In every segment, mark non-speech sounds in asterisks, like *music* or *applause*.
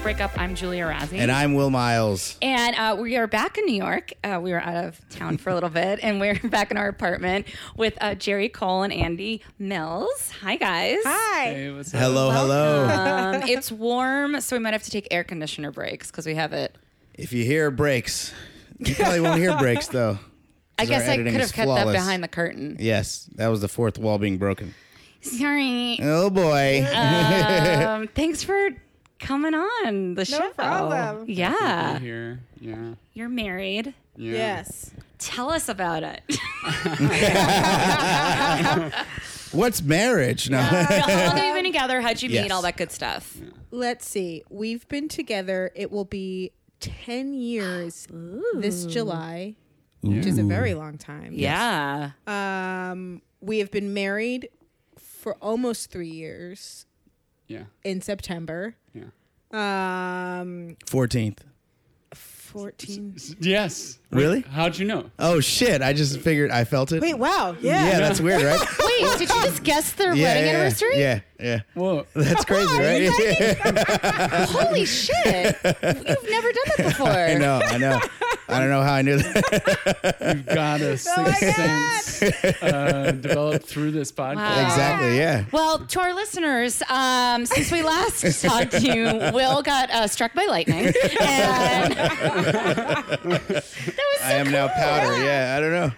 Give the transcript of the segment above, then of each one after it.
Don't Break Up. I'm Julia Razzi. And I'm Will Miles. And uh, we are back in New York. Uh, we were out of town for a little bit, and we're *laughs* back in our apartment with uh, Jerry Cole and Andy Mills. Hi, guys. Hi. Hey, what's up? Hello, hello. Um, *laughs* it's warm, so we might have to take air conditioner breaks because we have it. If you hear breaks, you probably won't hear breaks though. *laughs* I guess I could have kept that behind the curtain. Yes, that was the fourth wall being broken. Sorry. Oh boy. Um, thanks for coming on the show. problem. Yeah. here. Yeah. You're married. Yeah. Yes. Tell us about it. *laughs* What's marriage? No. How long have you been together? How'd you meet? All that good stuff. Let's see. We've been together. It will be 10 years *gasps* this July, which is a very long time. Yeah. Um, we have been married for almost three years Yeah. in September. Yeah. Um, 14th. 14. Yes. Really? How'd you know? Oh shit! I just figured I felt it. Wait, wow. yeah, Yeah. that's weird, right? *laughs* Wait, did you just guess their yeah, wedding yeah, anniversary? Yeah, yeah. Whoa. That's crazy, right? *laughs* Holy shit! You've never done that before. I know, I know. I don't know how I knew that. You've got a sixth sense uh, developed through this podcast. Wow. exactly, yeah. Well, to our listeners, um, since we last *laughs* talked to you, Will got uh, struck by lightning, and *laughs* that was so I am now powder. Yeah, I don't know.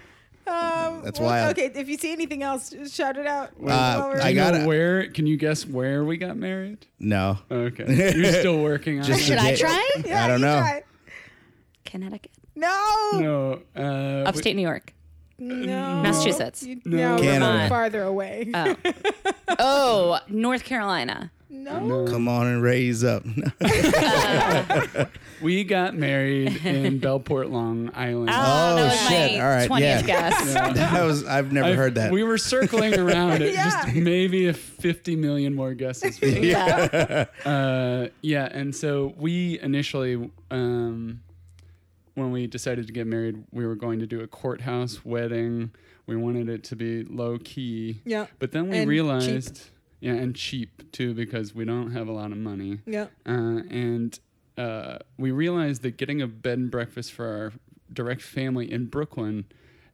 Um, That's well, wild. Okay, if you see anything else, just shout it out. Uh, I You gotta- where? Can you guess where we got married? No. Okay. You're still working on Just it. Should I try? Yeah, I don't you know. try. Connecticut, No. No. Uh, upstate New York, No. Massachusetts. You- No. No, Canada. Vermont. farther away. Oh, *laughs* oh, North Carolina. no. Come on and raise up. *laughs* We got married in *laughs* Bellport, Long Island. Oh, Oh, that was shit. my All right, 20th yeah. guess. that was I've never I- heard that. We were circling around it. Yeah. Just maybe a 50 million more guesses. Yeah. Uh, yeah, and so we initially, um, when we decided to get married, we were going to do a courthouse wedding. We wanted it to be low key. Yeah. But then we And realized, yeah, and cheap too, because we don't have a lot of money. Yeah. Uh, and uh, we realized that getting a bed and breakfast for our direct family in Brooklyn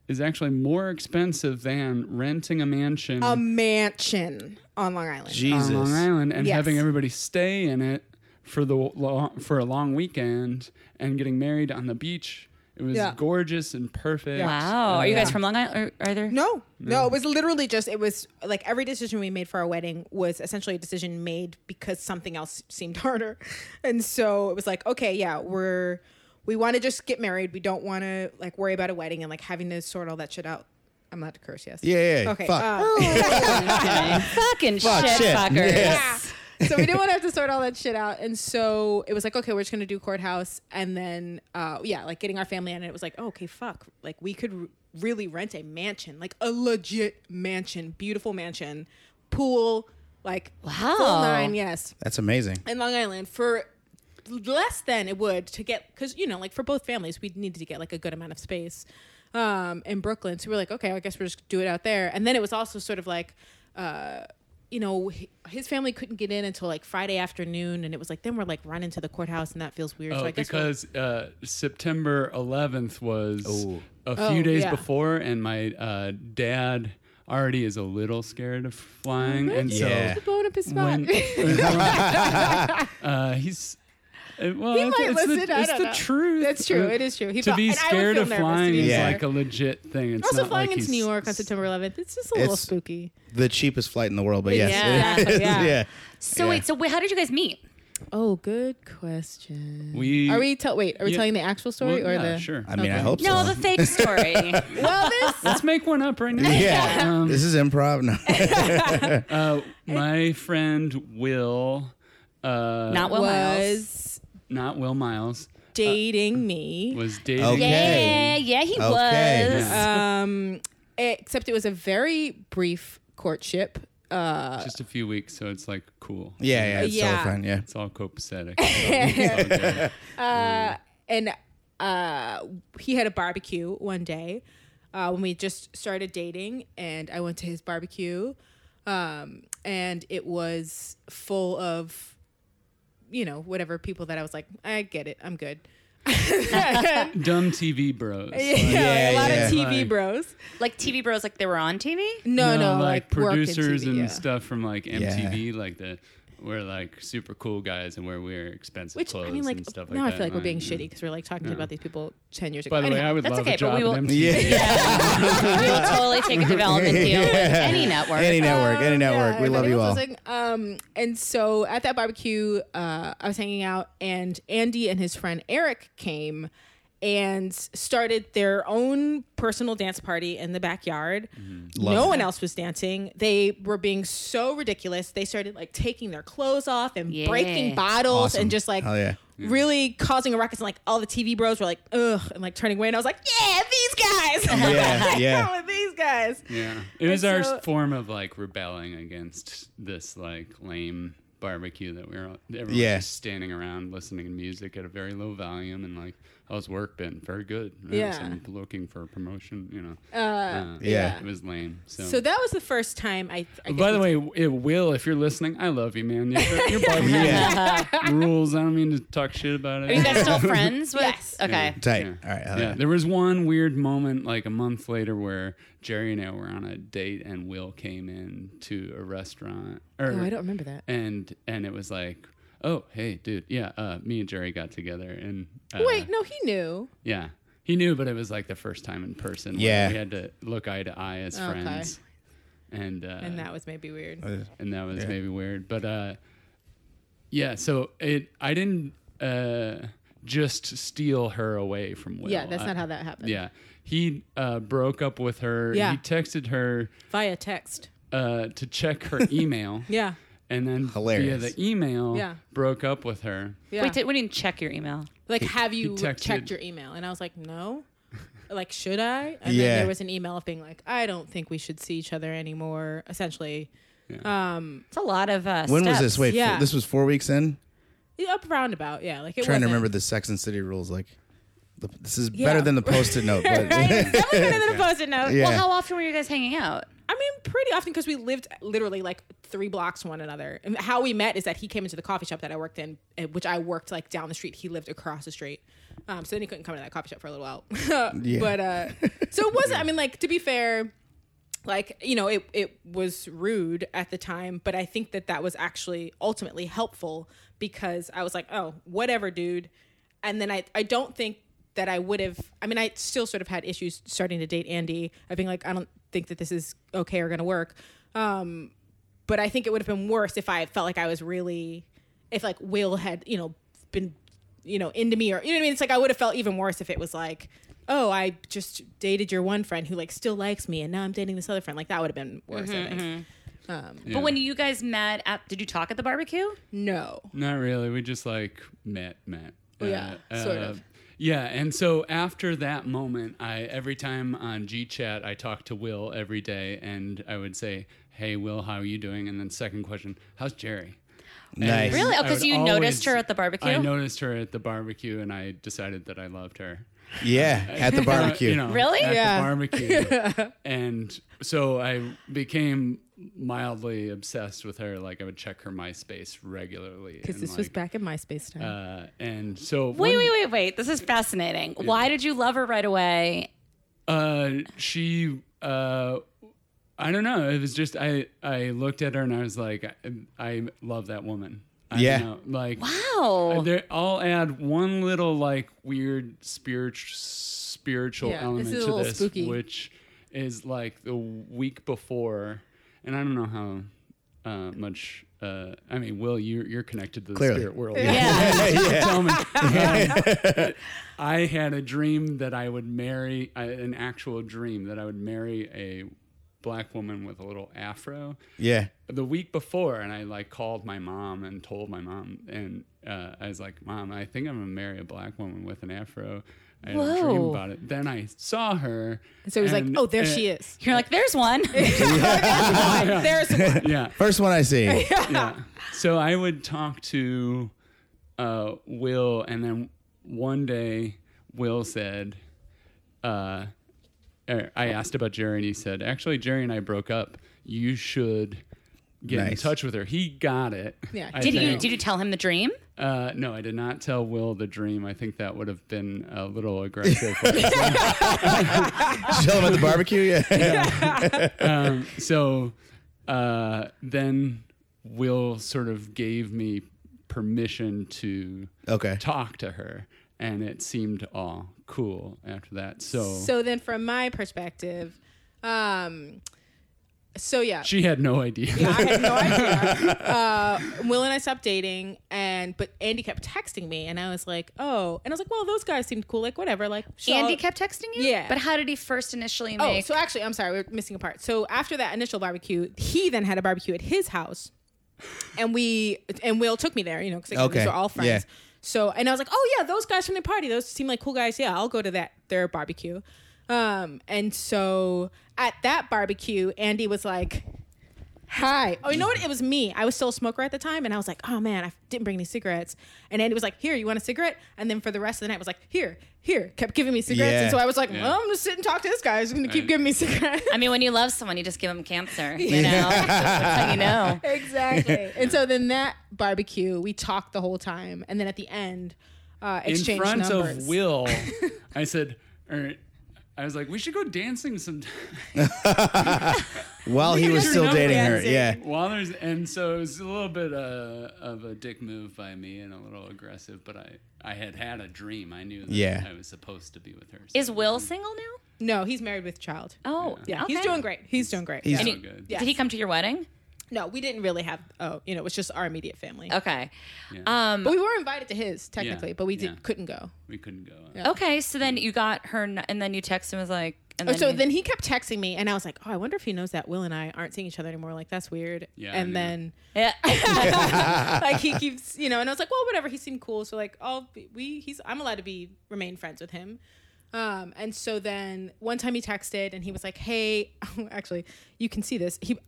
is actually more expensive than renting a mansion A mansion on Long Island. Jesus. on Long Island and Yes. having everybody stay in it for the lo- for a long weekend and getting married on the beach. It was Yeah. gorgeous and perfect. Wow. Are you guys Yeah. from Long Island? Or are there? No, no, it was literally just it was like every decision we made for our wedding was essentially a decision made because something else seemed *laughs* harder, and so it was like, okay, yeah, we're we want to just get married. We don't want to like worry about a wedding and like having to sort all that shit out. I'm allowed to curse, yes. yeah, yeah, yeah. Okay. Fuck. uh, *laughs* Okay. Fucking Fuck, shit, shit. fuckers. Yeah. So we didn't *laughs* want to have to sort all that shit out, and so it was like, okay, we're just gonna do courthouse, and then, uh, yeah, like getting our family in, and it was like, oh, okay, fuck, like we could r- really rent a mansion, like a legit mansion, beautiful mansion, pool, like Wow. full nine, yes, That's amazing. in Long Island for less than it would to get because you know like for both families we needed to get like a good amount of space um in brooklyn so we are like okay i guess we'll just do it out there and then it was also sort of like uh you know his family couldn't get in until like friday afternoon and it was like then we're like running to the courthouse and that feels weird so Oh, i guess because uh, September 11th was Oh. a few Oh, days yeah. before, and my uh, dad already is a little scared of flying, and so Yeah. blowing up his spot when, *laughs* *laughs* uh, he's well, He it's, might it's listen, the, I it's don't the know. truth. That's true. It is true. He to be and I would scared feel of flying is Yeah. like a legit thing. It's also not flying like into new york on september 11th it's just a little It's- spooky The cheapest flight in the world, but yes. *laughs* Yeah. Yeah. yeah. So Yeah. wait, so wait, how did you guys meet? oh good question We are we tell wait are we Yeah. telling the actual story Well, or yeah, the sure. I mean, I Okay. hope No, so. the fake *laughs* story. well this *laughs* Let's make one up right now. yeah. Um, this is improv. No. uh, my friend Will, uh, Not Will Miles. Was not Will Miles, dating me. was dating. Okay. Yeah, yeah, he Okay. was. Yeah. Um, except it was a very brief courtship. Uh, Just a few weeks, so it's like cool. Yeah, yeah. It's Yeah. so fun. Yeah. It's all copacetic. It's all good. uh, and uh, he had a barbecue one day uh, when we just started dating, and I went to his barbecue, um, and it was full of you know, whatever people that I was like, I get it, I'm good. *laughs* Dumb *laughs* TV bros. yeah, Yeah, a lot yeah. of TV Like- bros. Like TV bros, like they were on TV. No, no, like, work in producers TV, and yeah. stuff from like MTV, like the we're like super cool guys and where we're expensive Which clothes I mean, like and stuff like now that. I feel like we're being shitty because we're like talking Yeah. about these people ten years ago. By the way, Anyhow. I would That's love okay, a but job we will- at MTV. Yeah. *laughs* we will totally take a *laughs* development deal with any network. Any network, any Um, network. yeah, we love you all. listening, Um, and so at that barbecue, uh, I was hanging out, and Andy and his friend Eric came and started their own personal dance party in the backyard. Mm-hmm. Love no it. one else was dancing. They were being so ridiculous. They started like taking their clothes off and Yeah. breaking bottles Awesome. and just like yeah. really causing a ruckus. And like all the TV bros were like, ugh, and like turning away. And I was like, yeah, these guys. Yeah, *laughs* *laughs* yeah. with these guys. Yeah, it was And our so- form of like rebelling against this like lame barbecue that we were everyone Yeah. just standing around listening to music at a very low volume and like how's work been very good Yeah. so I'm looking for a promotion you know Uh, Yeah. it was lame so, So that was the first time I. I by the way it, Will if you're listening I love you man your, your *laughs* barbecue rules I don't mean to talk shit about it Are you guys still friends? *laughs* With? Yes. Okay. Tight. Yeah. All right. hell yeah, yeah. there was one weird moment like a month later where Jerry and I were on a date and Will came in to a restaurant. Or, Oh, I don't remember that. And and it was like, oh hey dude, yeah, uh, me and Jerry got together and uh, Wait, no, he knew. yeah, he knew, but it was like the first time in person. where Yeah. we had to look eye to eye as Okay. friends, and uh, And that was maybe weird. and that was Yeah. maybe weird. But uh, yeah, so it I didn't uh, just steal her away from Will. yeah, that's I- not how that happened. Yeah, he uh, broke up with her. Yeah. he texted her Via text. uh, to check her *laughs* email, Yeah. And then Hilarious. via the email, Yeah. broke up with her. Yeah. Wait, did, we didn't check your email. like, have you texted- checked your email? And I was like, no. *laughs* like, should I? And Yeah. then there was an email of being like, I don't think we should see each other anymore. Essentially, um, It's a lot of uh, When was steps. this? Wait, Yeah. four, this was four weeks in. yeah, up roundabout. Yeah, like it trying to wasn't- remember the Sex and City rules. Like, the, this is Yeah. better than the *laughs* post-it note. But Right? It's definitely better than a *laughs* post-it note. Yeah. Well, how often were you guys hanging out? I mean, pretty often because we lived literally like three blocks from one another. And how we met is that he came into the coffee shop that I worked in, eh, which I worked like down the street. He lived across the street. Um, so then he couldn't come to that coffee shop for a little while. *laughs* But uh, so it wasn't. I mean, like to be fair, like you know, it it was rude at the time, but I think that that was actually ultimately helpful because I was like, oh, whatever, dude. And then I I don't think that I would have. I mean, I still sort of had issues starting to date Andy. I being like, I don't think that this is okay or gonna work. Um, but I think it would have been worse if I felt like I was really, if like Will had you know been, you know, into me or you know what I mean. It's like I would have felt even worse if it was like, oh, I just dated your one friend who like still likes me, and now I'm dating this other friend. Like that would have been worse. I think. Um, Yeah. But when you guys met at, did you talk at the barbecue? no. Not really. We just like met, met. Uh, Yeah, sort of. Yeah, and so after that moment, I every time on GChat I talked to Will every day, and I would say, "Hey, Will, how are you doing?" And then second question, "How's Jerry?" nice. Really? Oh, I 'cause would you noticed her at the barbecue? I noticed her at the barbecue, and I decided that I loved her. Yeah, *laughs* at the barbecue. You know, Really? At Yeah. the barbecue. *laughs* and so I became mildly obsessed with her. Like I would check her MySpace regularly. Because and, this was back in MySpace time. Uh, and so Wait, one- wait, wait, wait. This is fascinating. Why did you love her right away? Uh, she. Uh, I don't know. It was just I. I looked at her and I was like, I, I love that woman. I don't Yeah. know, like Wow. There, I'll add one little like weird spiritual spiritual Yeah, element is a to this, spooky. which is like the week before, and I don't know how uh, much. Uh, I mean, Will, you're you're connected to the Clearly. spirit world. Yeah. *laughs* *laughs* Tell me. Um, *laughs* I had a dream that I would marry uh, an actual dream that I would marry a black woman with a little afro Yeah. the week before and I like called my mom and told my mom and uh, I was like, Mom, I think I'm gonna marry a black woman with an afro. I had a dream about it. Then I saw her. and so he was like, oh, there and- she is. You're like, there's one. *laughs* *laughs* There's one. Yeah, First one I see. *laughs* yeah. So I would talk to uh, Will, and then one day Will said, uh, er, I asked about Jerry, and he said, Actually, Jerry and I broke up. You should get in Nice. touch with her. He got it. Yeah. I did you think. did you tell him the dream? Uh, no, I did not tell Will the dream. I think that would have been a little aggressive. *laughs* Show him at the barbecue. *laughs* Yeah. um, so uh, then Will sort of gave me permission to Okay. talk to her, and it seemed all cool after that. So, So then, from my perspective, um, so yeah, she had no idea. I had no *laughs* idea. Uh, Will and I stopped dating, and but Andy kept texting me, and I was like, oh, and I was like, well, those guys seemed cool, like whatever, like so Andy kept texting you. Yeah. But how did he first initially Oh, so actually, I'm sorry, we're missing a part. So after that initial barbecue, he then had a barbecue at his house, and we and Will took me there, you know, because Okay. these are all friends. Yeah. So and I was like, oh yeah, those guys from the party, those seem like cool guys. Yeah, I'll go to that their barbecue. Um, and so at that barbecue, Andy was like. Hi. Oh, you know what? It was me. I was still a smoker at the time, and I was like, "Oh man, I didn't bring any cigarettes." And Andy was like, "Here, you want a cigarette?" And then for the rest of the night, it was like, "Here, here." Kept giving me cigarettes, Yeah. and so I was like, Yeah. "Well, I'm gonna sit and talk to this guy. He's gonna keep giving me cigarettes." I mean, when you love someone, you just give them cancer. *laughs* You know, that's you know. exactly. *laughs* and so then that barbecue, we talked the whole time, and then at the end, uh, In front numbers. of Will, *laughs* I said, or I was like, we should go dancing sometime. *laughs* While he was still not dating her. Yeah. While there's and so it was a little bit uh, of a dick move by me and a little aggressive, but I I had had a dream. I knew that Yeah. I was supposed to be with her. Is so- Will single now? no, he's married with child. Oh, Yeah, okay. he's doing great. He's doing great. He's- yeah. so And he- good? Yeah. Did he come to your wedding? No, we didn't really have. Oh, you know, it was just our immediate family. Okay. Yeah. Um, But we were invited to his technically, Yeah, but we did yeah. couldn't go. We couldn't go. Yeah. okay. So then you got her, n- and then you texted him was like, and Oh, then so you- then he kept texting me, and I was like, "Oh, I wonder if he knows that Will and I aren't seeing each other anymore. Like that's weird." Yeah, I and knew. then yeah. *laughs* *laughs* like he keeps, you know, and I was like, "Well, whatever." He seemed cool, so like, "Oh, we he's I'm allowed to be remain friends with him." Um, and so then one time he texted and he was like, "Hey, *laughs* actually, you can see this. He,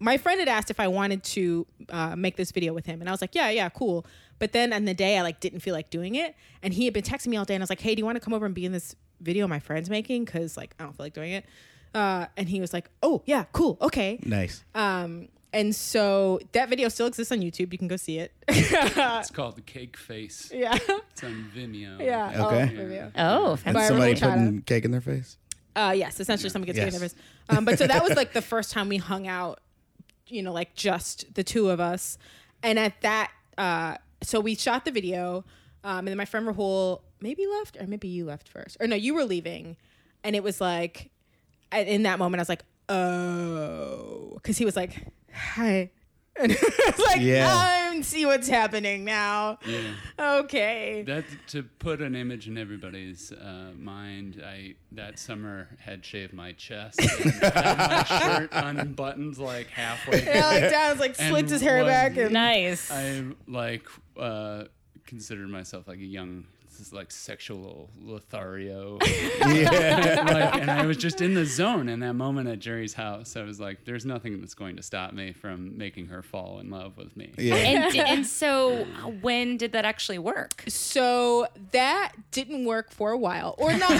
my friend had asked if I wanted to uh, make this video with him, and I was like, "Yeah, yeah, cool." But then on the day, I like didn't feel like doing it, and he had been texting me all day, and I was like, "Hey, do you want to come over and be in this video my friend's making? Because like I don't feel like doing it." Uh, and he was like, "Oh yeah, cool, okay." Nice. Um, and so that video still exists on YouTube. You can go see it. *laughs* It's called the Cake Face. yeah, It's on Vimeo. *laughs* yeah. Okay. Oh, video. oh, And fancy. By somebody Ramon putting cake in their face. Uh, yes, essentially something gets Yes. taken nervous. Um, but so that was *laughs* like the first time we hung out, you know, like just the two of us. And at that, uh, so we shot the video, um, and then my friend Rahul maybe left, or maybe you left first, or no, you were leaving, and it was like, in that moment, I was like, oh, because he was like, hi. And *laughs* I was like, Yeah. I see what's happening now. Yeah. Okay. That to put an image in everybody's uh, mind, I that summer had shaved my chest, and had my shirt *laughs* unbuttoned like halfway. Yeah, like down, like slicked his hair was- back, and nice. I like uh, considered myself like a young, this is like sexual Lothario. *laughs* Yeah. like, and I was just in the zone in that moment at Jerry's house. I was like, "There's nothing that's going to stop me from making her fall in love with me." yeah. and, *laughs* and so when did that actually work? So that didn't work for a while, or not. *laughs*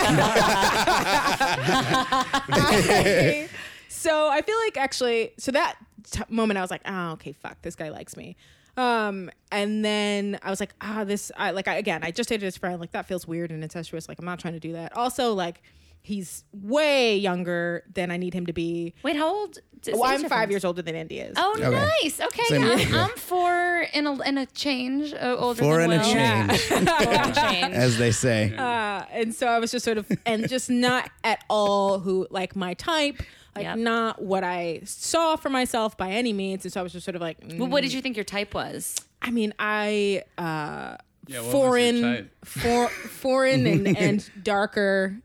I- so I feel like actually, so that t- moment I was like, oh, okay, fuck, this guy likes me. Um, and then I was like, ah, this, I like, I, again, I just dated his friend. Like that feels weird and incestuous. Like I'm not trying to do that. Also, like he's way younger than I need him to be. Wait, how old? Well, I'm five years older than Andy is. Oh, Okay. nice. Okay, Same I'm, here. I'm four in a in a change uh, older Four than and a Will. change, *laughs* Four and a change. as they say. Uh, and so I was just sort of, and just not at all who like my type, like Yep. not what I saw for myself by any means. And so I was just sort of like, Well, mm. what did you think your type was? I mean, I uh, Yeah, what was your foreign, for, *laughs* foreign and, *laughs* and darker.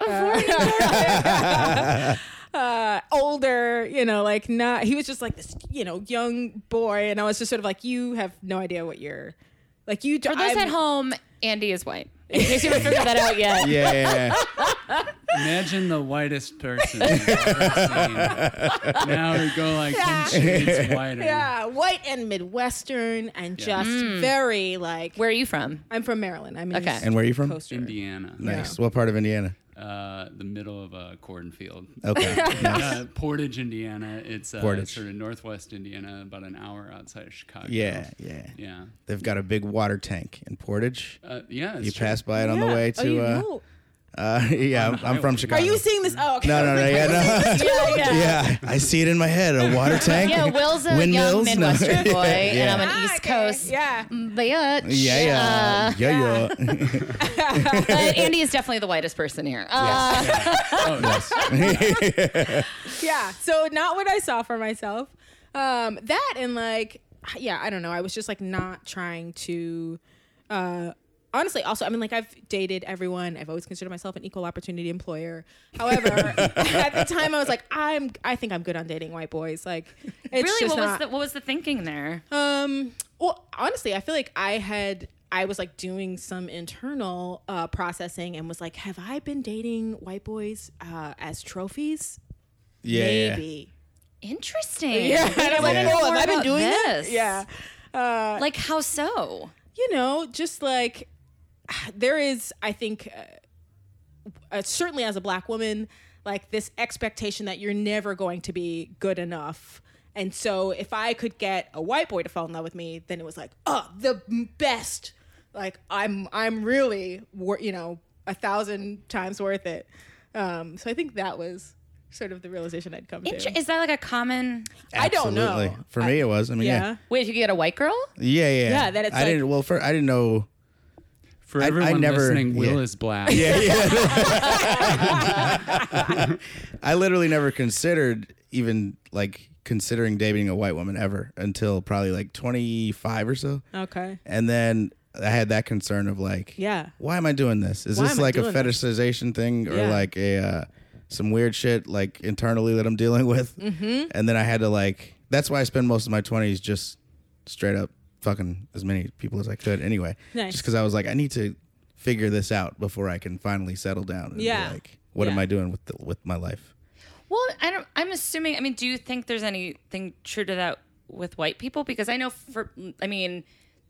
Uh, *laughs* uh, older, you know, like not. He was just like this, you know, young boy, and I was just sort of like, you have no idea what you're, like you. For those I'm- at home, Andy is white. *laughs* In case you haven't figured that out yet. Yeah, yeah, yeah. Imagine the whitest person you've ever seen. Now we go like ten shades whiter. Yeah, white and Midwestern, and Yeah. just Mm. very like. Where are you from? I'm from Maryland. I'm in Okay. And where are you from? Coaster. Indiana. Nice. Yeah. What part of Indiana? Uh, the middle of a cornfield. Okay. *laughs* nice. Uh, Portage, Indiana. It's uh, Portage. sort of northwest Indiana, about an hour outside of Chicago. Yeah, yeah. Yeah. They've got a big water tank in Portage. Uh, yeah. You true. pass by it on the Yeah. way Oh, to. you uh, know. Uh, *laughs* yeah, I'm, I'm from. Chicago. Are you seeing this? Oh, okay. No, no, no. Yeah, no. *laughs* yeah, yeah. yeah, I see it in my head. A water *laughs* tank. Yeah, Will's a young Windmills? No. Midwestern boy, and Yeah. I'm an Ah, East okay. Coast Yeah. bitch. Yeah, yeah, Uh, yeah, yeah. but Andy is definitely the whitest person here. Uh, Oh, yes. yeah. So not what I saw for myself. Um, that and like, yeah, I don't know. I was just like not trying to. Uh, honestly, also, I mean, like I've dated everyone. I've always considered myself an equal opportunity employer. However, *laughs* at the time, I was like, I'm. I think I'm good on dating white boys. Like, it's really, just what was the what was the thinking there? Um. Well, honestly, I feel like I had. I was like doing some internal uh, processing and was like, have I been dating white boys uh, as trophies? yeah, yeah. Maybe. Interesting. Yeah. And I'm like, what oh, more have I been doing this? this? Yeah. Uh, Like how so? you know, just like *sighs* there is, I think, uh, uh, certainly as a black woman, like this expectation that you're never going to be good enough. And so if I could get a white boy to fall in love with me, then it was like, oh, the best. Like I'm, I'm really, wor- you know, a thousand times worth it. Um, so I think that was sort of the realization I'd come Inter- to. is that like a common? I don't know. Absolutely. For me, it was. I mean, yeah, yeah. Wait, if you could get a white girl? yeah, yeah. Yeah, that it's I like- didn't. Well, for I didn't know. For I- I everyone never- listening, Will yeah. is black. *laughs* Yeah, yeah. *laughs* I literally never considered even like considering dating a white woman ever until probably like 25 or so. Okay. And then I had that concern of like, Yeah. why am I doing this? Is Why this like a doing this? fetishization thing or Yeah. like a uh, some weird shit like internally that I'm dealing with? Mm-hmm. And then I had to like. That's why I spend most of my 20s just straight up fucking as many people as I could. Anyway, Nice. just because I was like, I need to figure this out before I can finally settle down. And Yeah. Be like, what am I doing with the, with my life? Well, I don't. I'm assuming. I mean, do you think there's anything true to that with white people? Because I know for. I mean,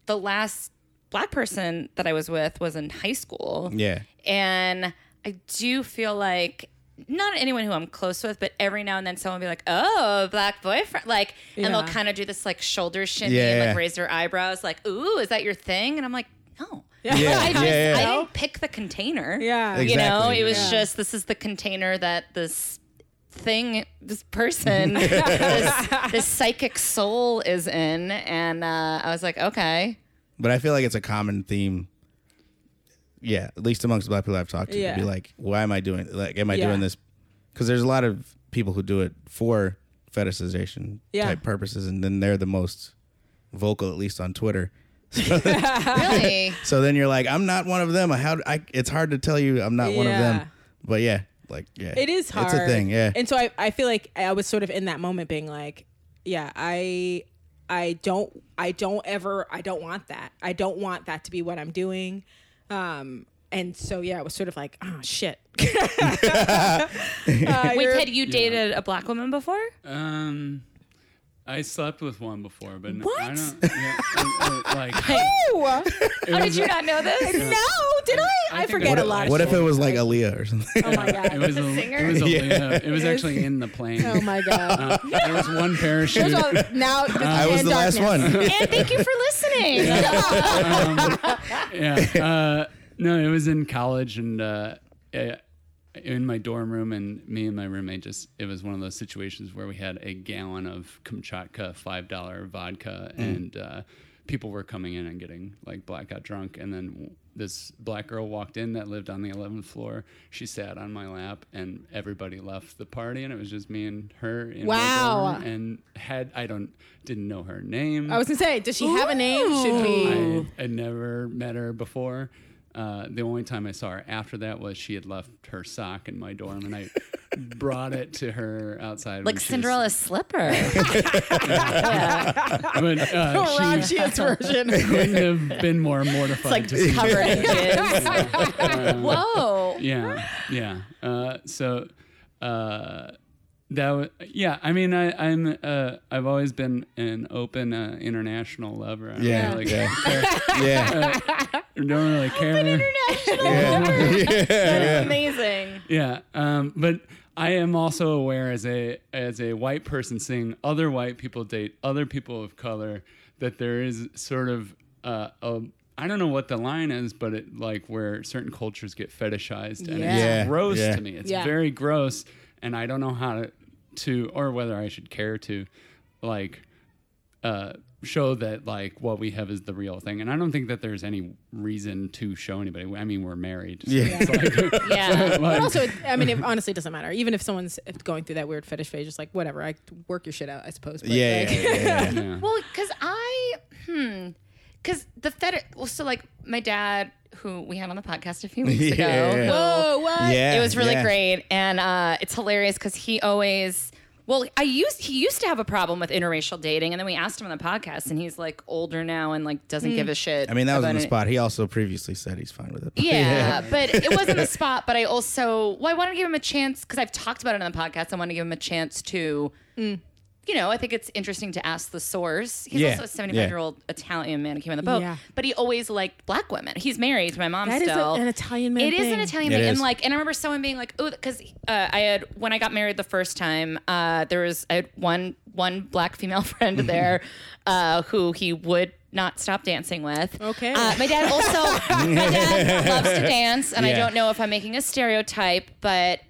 the last black person that I was with was in high school. Yeah. And I do feel like not anyone who I'm close with, but every now and then someone will be like, "Oh, black boyfriend," like, and they'll kind of do this like shoulder shimmy, Yeah, and yeah. like raise their eyebrows, like, "Ooh, is that your thing?" And I'm like, "No." Yeah. *laughs* Yeah, I just yeah, yeah. I didn't pick the container. Yeah. You know, it was Yeah. just this is the container that this thing, this person, *laughs* this, this psychic soul is in, and uh, I was like, okay, But I feel like it's a common theme. Yeah, at least amongst black people I've talked to, Yeah. to be like, why am I doing? Like, am I Yeah. doing this? Because there's a lot of people who do it for fetishization Yeah. type purposes, and then they're the most vocal, at least on Twitter. *laughs* *laughs* really. So then you're like, I'm not one of them. How I? It's hard to tell you I'm not one of them. But yeah, like yeah, It is hard. It's a thing. Yeah. And so I, I feel like I was sort of in that moment being like, yeah, I I don't I don't ever I don't want that. I don't want that to be what I'm doing. Um and so yeah, it was sort of like, oh shit. *laughs* *laughs* Uh, *laughs* Wait, you're- had you dated a black woman before? Um, I slept with one before, but What? I don't. Yeah, uh, uh, *laughs* like, Oh, How did you not know this? no, did I? I, think forget a lot. what if it was like Aaliyah or something? Oh my god. *laughs* it was a, singer? it was a, Yeah. it was actually in the plane. oh my god. Uh, there was one parachute. There's all- now the I was and the last one. And thank you for listening. *laughs* yeah. Uh, no, it was in college and uh, uh, in my dorm room, and me and my roommate just. It was one of those situations where we had a gallon of Kamchatka five dollar vodka, and uh, people were coming in and getting like blackout drunk, and then. This black girl walked in that lived on the 11th floor. She sat on my lap, and everybody left the party, and it was just me and her. Wow. and had I don't didn't know her name. I was gonna say, does she have a name? Should we? I had never met her before. Uh, the only time I saw her after that was she had left her sock in my dorm, and I *laughs* brought it to her outside. like she was- Cinderella's slipper. *laughs* But, uh, *laughs* she Raunchiest version. couldn't have been more mortified like to see. covered in jizz. Whoa. Yeah, yeah. Uh, so, uh, that was, yeah. I mean, I, I'm uh, I've always been an open uh, international lover. I don't Yeah, really yeah. care. Yeah. *laughs* don't really care. *laughs* That's amazing. Yeah, um, but I am also aware as a as a white person seeing other white people date other people of color that there is sort of uh, a I don't know what the line is, but it like where certain cultures get fetishized and Yeah. Yeah, it's gross yeah. to me. It's Yeah. very gross, and I don't know how to, to or whether I should care to, like, uh, show that like what we have is the real thing. And I don't think that there's any reason to show anybody. I mean, we're married. so *laughs* Yeah. *laughs* it's like- Yeah. But like- also, it, I mean, it honestly doesn't matter. Even if someone's going through that weird fetish phase, just like whatever, I work your shit out, I suppose. But Yeah, like, yeah, yeah, yeah. *laughs* yeah. Well, because I, hmm, because the fed, well, so like my dad, who we had on the podcast a few *laughs* weeks ago, Yeah. who- Whoa, what? Yeah, it was really yeah. great, and uh, it's hilarious because he always. Well, I used he used to have a problem with interracial dating, and then we asked him on the podcast, and he's like older now and like doesn't give a shit. I mean, that was about on the it. spot. He also previously said he's fine with it. Yeah, *laughs* but it wasn't the spot. But I also, well, I want to give him a chance because I've talked about it on the podcast. I want to give him a chance to, you know, I think it's interesting to ask the source. He's Yeah, also a 75 year old Italian man who came on the boat, Yeah. but he always liked black women. He's married to my mom That is a- still. an Italian man It is an. Italian It thing, is. and like, and I remember someone being like, "Oh," because uh, I had when I got married the first time, uh, there was I had one one black female *laughs* friend *laughs* there uh, who he would not stop dancing with. Okay. Uh, my dad also my dad *laughs* loves to dance, and I Yeah. don't know if I'm making a stereotype, but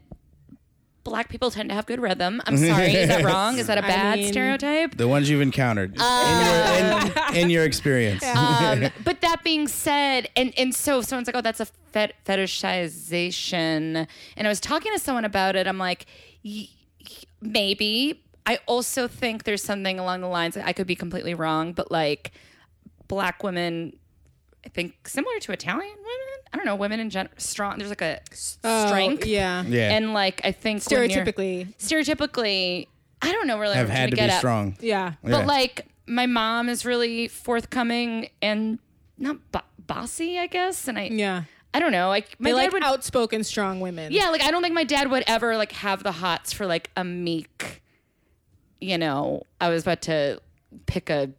black people tend to have good rhythm. I'm sorry, is that *laughs* wrong? Is that a bad mean- stereotype? The ones you've encountered in, your, in, in your experience. *laughs* um, *laughs* but that being said, and and so someone's like, "Oh, that's a fet- fetishization," and I was talking to someone about it. I'm like, y- y- maybe. I also think there's something along the lines. I could be completely wrong, but like black women, I think similar to Italian women. I don't know, women in general, strong. There's like a s- Oh, strength, yeah. yeah. and like I think when you're- Stereotypically, stereotypically, I don't know really. have what I'm had to trying be get at. strong. yeah. Yeah. But like my mom is really forthcoming and not bo- bossy, I guess. And I, Yeah. I don't know. Like my They dad like would, outspoken, strong women. yeah, like I don't think my dad would ever like have the hots for like a meek. You know, I was about to pick a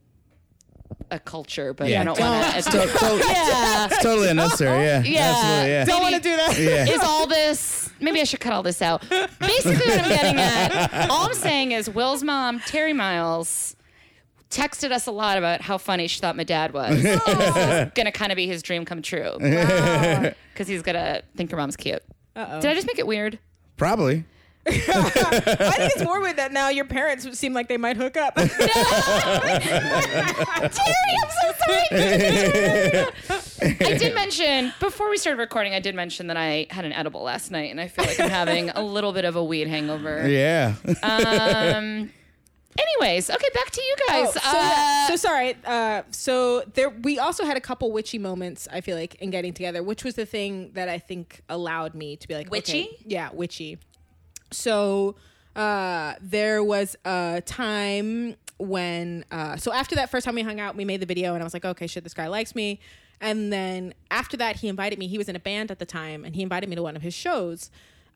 a culture, but Yeah. I don't Don't. want To- to. to- Yeah. It's totally unnecessary. Yeah. Yeah. Absolutely. Yeah. Don't want to do that. Yeah. *laughs* is all this maybe I should cut all this out. Basically what I'm getting at, all I'm saying is Will's mom, Terry Miles, texted us a lot about how funny she thought my dad was. *laughs* and gonna kind of be his dream come true. *laughs* Because he's gonna think your mom's cute. Uh-oh. Did I just make it weird? Probably. I think it's more with that now. Your parents would seem like they might hook up. *laughs* *laughs* Terry, I'm so sorry. I did mention before we started recording, I did mention that I had an edible last night, and I feel like I'm having a little bit of a weed hangover. Yeah. Um. Anyways, okay, back to you guys. Oh, so, yeah, Uh, so sorry. Uh, so there, we also had a couple witchy moments. I feel like in getting together, which was the thing that I think allowed me to be like Witchy? okay, yeah, witchy. So uh, there was a time when, uh, so after that first time we hung out, we made the video, and I was like, okay, shit, this guy likes me. And then after that, he invited me. He was in a band at the time, and he invited me to one of his shows.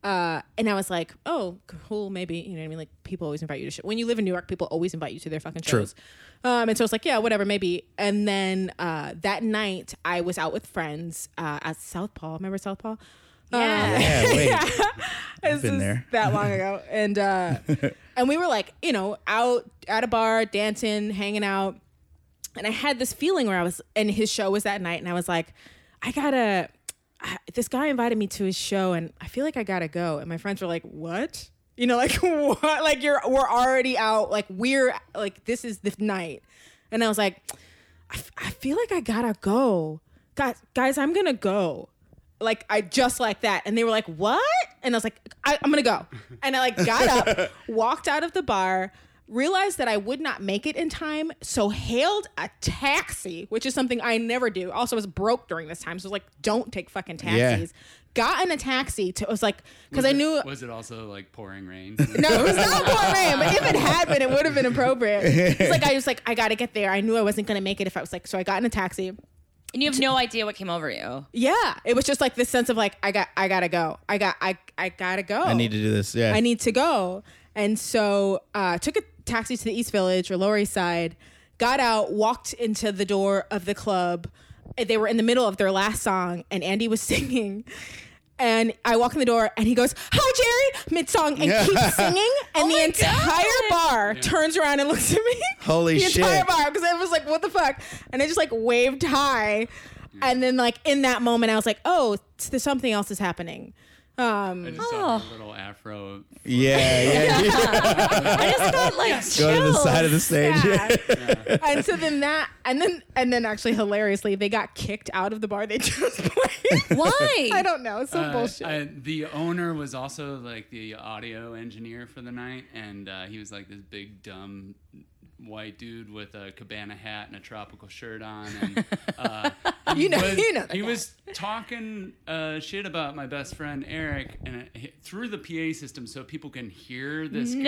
Uh, and I was like, oh, cool, maybe. You know what I mean? Like, people always invite you to shows. When you live in New York, people always invite you to their fucking True. shows. Um, and so I was like, yeah, whatever, maybe. And then uh, that night, I was out with friends uh, at Southpaw. Remember Southpaw? Yeah. Yeah. Wait. *laughs* This been there. that long ago, and uh, *laughs* and we were like, you know, out at a bar, dancing, hanging out, and I had this feeling where I was, and his show was that night, and I was like, I gotta. This guy invited me to his show, and I feel like I gotta go. And my friends were like, "What?" You know, *laughs* like what? Like you're we're already out. Like we're like this is the night, and I was like, I, f- I feel like I gotta go, guys. Guys, I'm gonna go like I just like that, and they were like, "What?" And I was like, I, "I'm gonna go," *laughs* and I like got up, walked out of the bar, realized that I would not make it in time, so hailed a taxi, which is something I never do. Also, was broke during this time, so I was like, "Don't take fucking taxis." Got in a taxi to. It was like because I knew. Was it also like pouring rain? *laughs* No, it was not pouring rain. But if it had been, it would have been appropriate. It's like I was like, I got to get there. I knew I wasn't gonna make it if I was like. So I got in a taxi. And you have no idea what came over you. Yeah, it was just like this sense of like I got I gotta go. I got I I gotta go. I need to do this. Yeah. I need to go. And so uh, took a taxi to the East Village or Lower East Side, got out, walked into the door of the club. They were in the middle of their last song, and Andy was *laughs* singing. And I walk in the door, and he goes, "Hi, Jerry," mid song, and keeps singing. *laughs* And oh the my entire bar turns around and looks at me. Holy the *laughs* shit. The entire bar, because I was like, "What the fuck?" And I just like waved hi. And then, like in that moment, I was like, "Oh, something else is happening." Um, I just saw her little afro. Yeah, yeah. *laughs* I just got like *laughs* Go to the chills. side of the stage. Yeah. and so then that, and then and then actually hilariously, they got kicked out of the bar they just played. *laughs* Why? I don't know. Some Uh, bullshit. I- the owner was also like the audio engineer for the night, and uh, he was like this big dumb white dude with a cabana hat and a tropical shirt on, and *laughs* uh, You know- was, you know he guy. was talking uh, shit about my best friend Eric, and it, through the PA system so people can hear this No.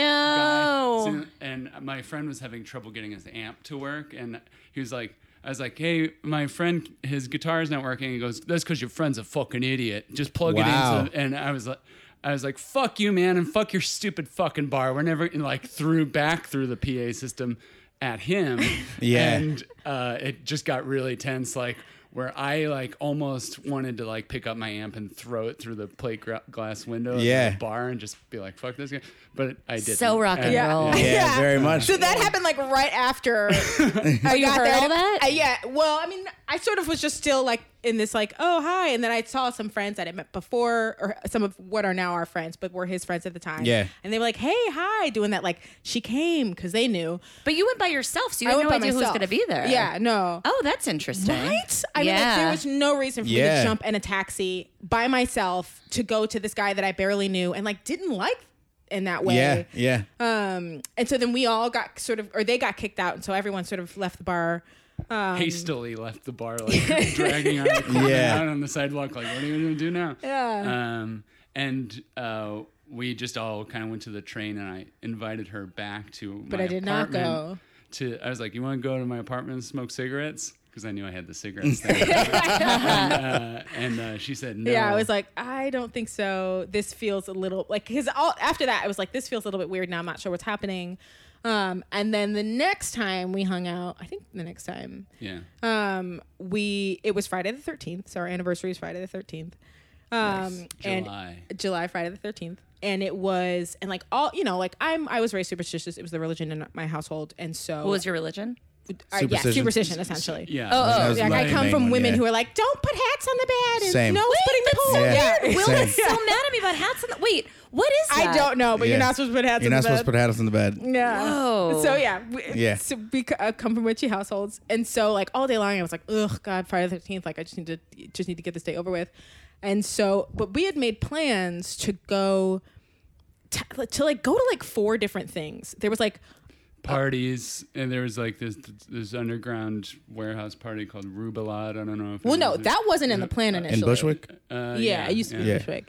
guy. So- and my friend was having trouble getting his amp to work, and he was like. I was like, "Hey, my friend, his guitar's not working." He goes, "That's because your friend's a fucking idiot. Just plug Wow. it into." And I was like, "I was like, fuck you, man, and fuck your stupid fucking bar." We're never and like threw back through the PA system at him. *laughs* Yeah. and uh, it just got really tense. Like where I like almost wanted to like pick up my amp and throw it through the plate gra- glass window Yeah. of the bar and just be like, "Fuck this guy," but I didn't. So rock and And- roll. Yeah, very much. So that happened like right after *laughs* I you got heard there. all that? Uh, yeah. Well, I mean, I sort of was just still like in this like, oh hi, and then I saw some friends that I met before, or some of what are now our friends, but were his friends at the time. Yeah. And they were like, hey, hi, doing that like she came because they knew. But you went by yourself, so you had no by idea who was going to be there. Yeah. No. Oh, that's interesting. Right? I mean, yeah. like, there was no reason for me to jump in a taxi by myself to go to this guy that I barely knew and like didn't like in that way. Yeah, yeah. Um, and so then we all got sort of, or they got kicked out, and so everyone sort of left the bar. Um, Hastily left the bar, like *laughs* dragging our equipment Yeah. out on the sidewalk. Like, what are you gonna do now? Yeah. Um, and uh, we just all kind of went to the train, and I invited her back to. But my I did not go. To I was like, "You want to go to my apartment and smoke cigarettes?" Because I knew I had the cigarettes *laughs* there. and uh, and uh, she said, "No." Yeah, I was like, I don't think so. This feels a little like because all after that, I was like, this feels a little bit weird. Now I'm not sure what's happening. Um, and then the next time we hung out, I think the next time, "Yeah." um, we it was Friday the 13th. So our anniversary is Friday the 13th. Um, and July. July, Friday the 13th. And it was, and like all, you know, like I'm, I was very superstitious. It was the religion in my household. And so, What was your religion? uh, yeah, Superstition? superstition essentially. Yeah. Oh, That oh. was Like I come from one, women yeah. who are like, don't put hats on the bed. And Same. No one's putting the pole. so Yeah. weird. Will Same. is so mad at me about hats on the. Wait, what is that? I don't know, but Yeah. you're not supposed to put hats in the bed. You're on not the supposed to put hats in the bed. Yeah. Whoa. So yeah, we, Yeah. So we c- uh, come from witchy households, and so like all day long, I was like, ugh, God, Friday the Thirteenth. Like I just need to just need to get this day over with. And so, but we had made plans to go to, to like go to like four different things. There was like parties, and there was like this this underground warehouse party called Rubulad. I don't know if. well, no, was- that wasn't in the plan initially. In Bushwick? Uh, Yeah, it used to be Yeah. Bushwick.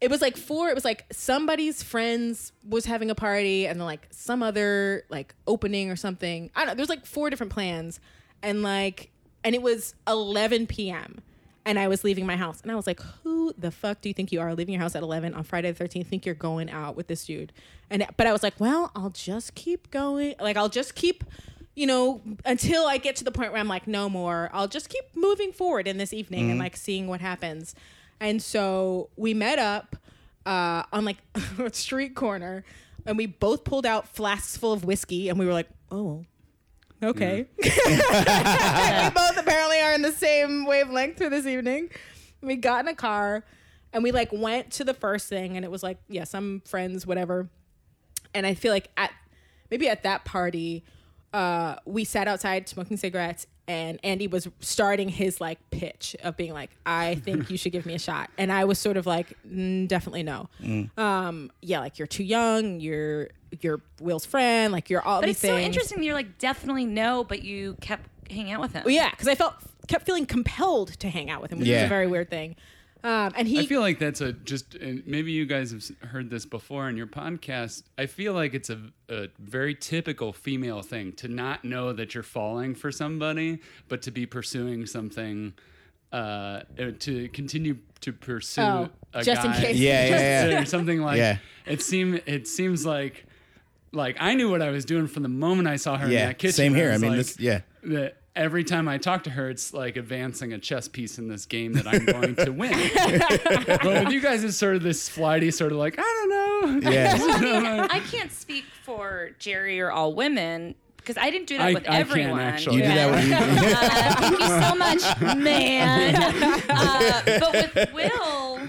It was like four. It was like somebody's friends was having a party, and then like some other like opening or something. I don't know. There's like four different plans, and like, and it was 11 p.m. And I was leaving my house, and I was like, "Who the fuck do you think you are leaving your house at 11 on Friday the 13th? Think you're going out with this dude?" And but I was like, "Well, I'll just keep going. Like I'll just keep." you know, until I get to the point where I'm like, no more. I'll just keep moving forward in this evening and mm-hmm. like seeing what happens. And so we met up uh, on like *laughs* a street corner, and we both pulled out flasks full of whiskey, and we were like, oh, okay. *laughs* we both apparently are in the same wavelength for this evening. We got in a car, and we like went to the first thing, and it was like, yeah, some friends, whatever. And I feel like at maybe at that party, uh, we sat outside smoking cigarettes, and Andy was starting his like pitch of being like, "I think you should give me a shot," and I was sort of like, mm, "Definitely no." Um, yeah, like you're too young. You're you're Will's friend. Like you're all But these it's so interesting. that You're like definitely no, but you kept hanging out with him. Well, yeah, because I felt kept feeling compelled to hang out with him, which is a very weird thing. Um, and he I feel like that's a just maybe you guys have heard this before in your podcast. I feel like it's a, a very typical female thing to not know that you're falling for somebody, but to be pursuing something uh, to continue to pursue Oh, a just in guy case. Yeah, yeah, *laughs* yeah. or something like Yeah. it seemed it seems like like I knew what I was doing from the moment I saw her in Yeah, that kitchen. same here. I was mean, like, this- yeah. that every time I talk to her, it's like advancing a chess piece in this game that I'm going to win. *laughs* but with you guys, it's sort of this flighty, sort of like I don't know. Yeah. *laughs* I can't speak for Jerry or all women because I didn't do that I- with I can, everyone. actually. You do that with you. *laughs* Uh, thank you so much, man. Uh, but with Will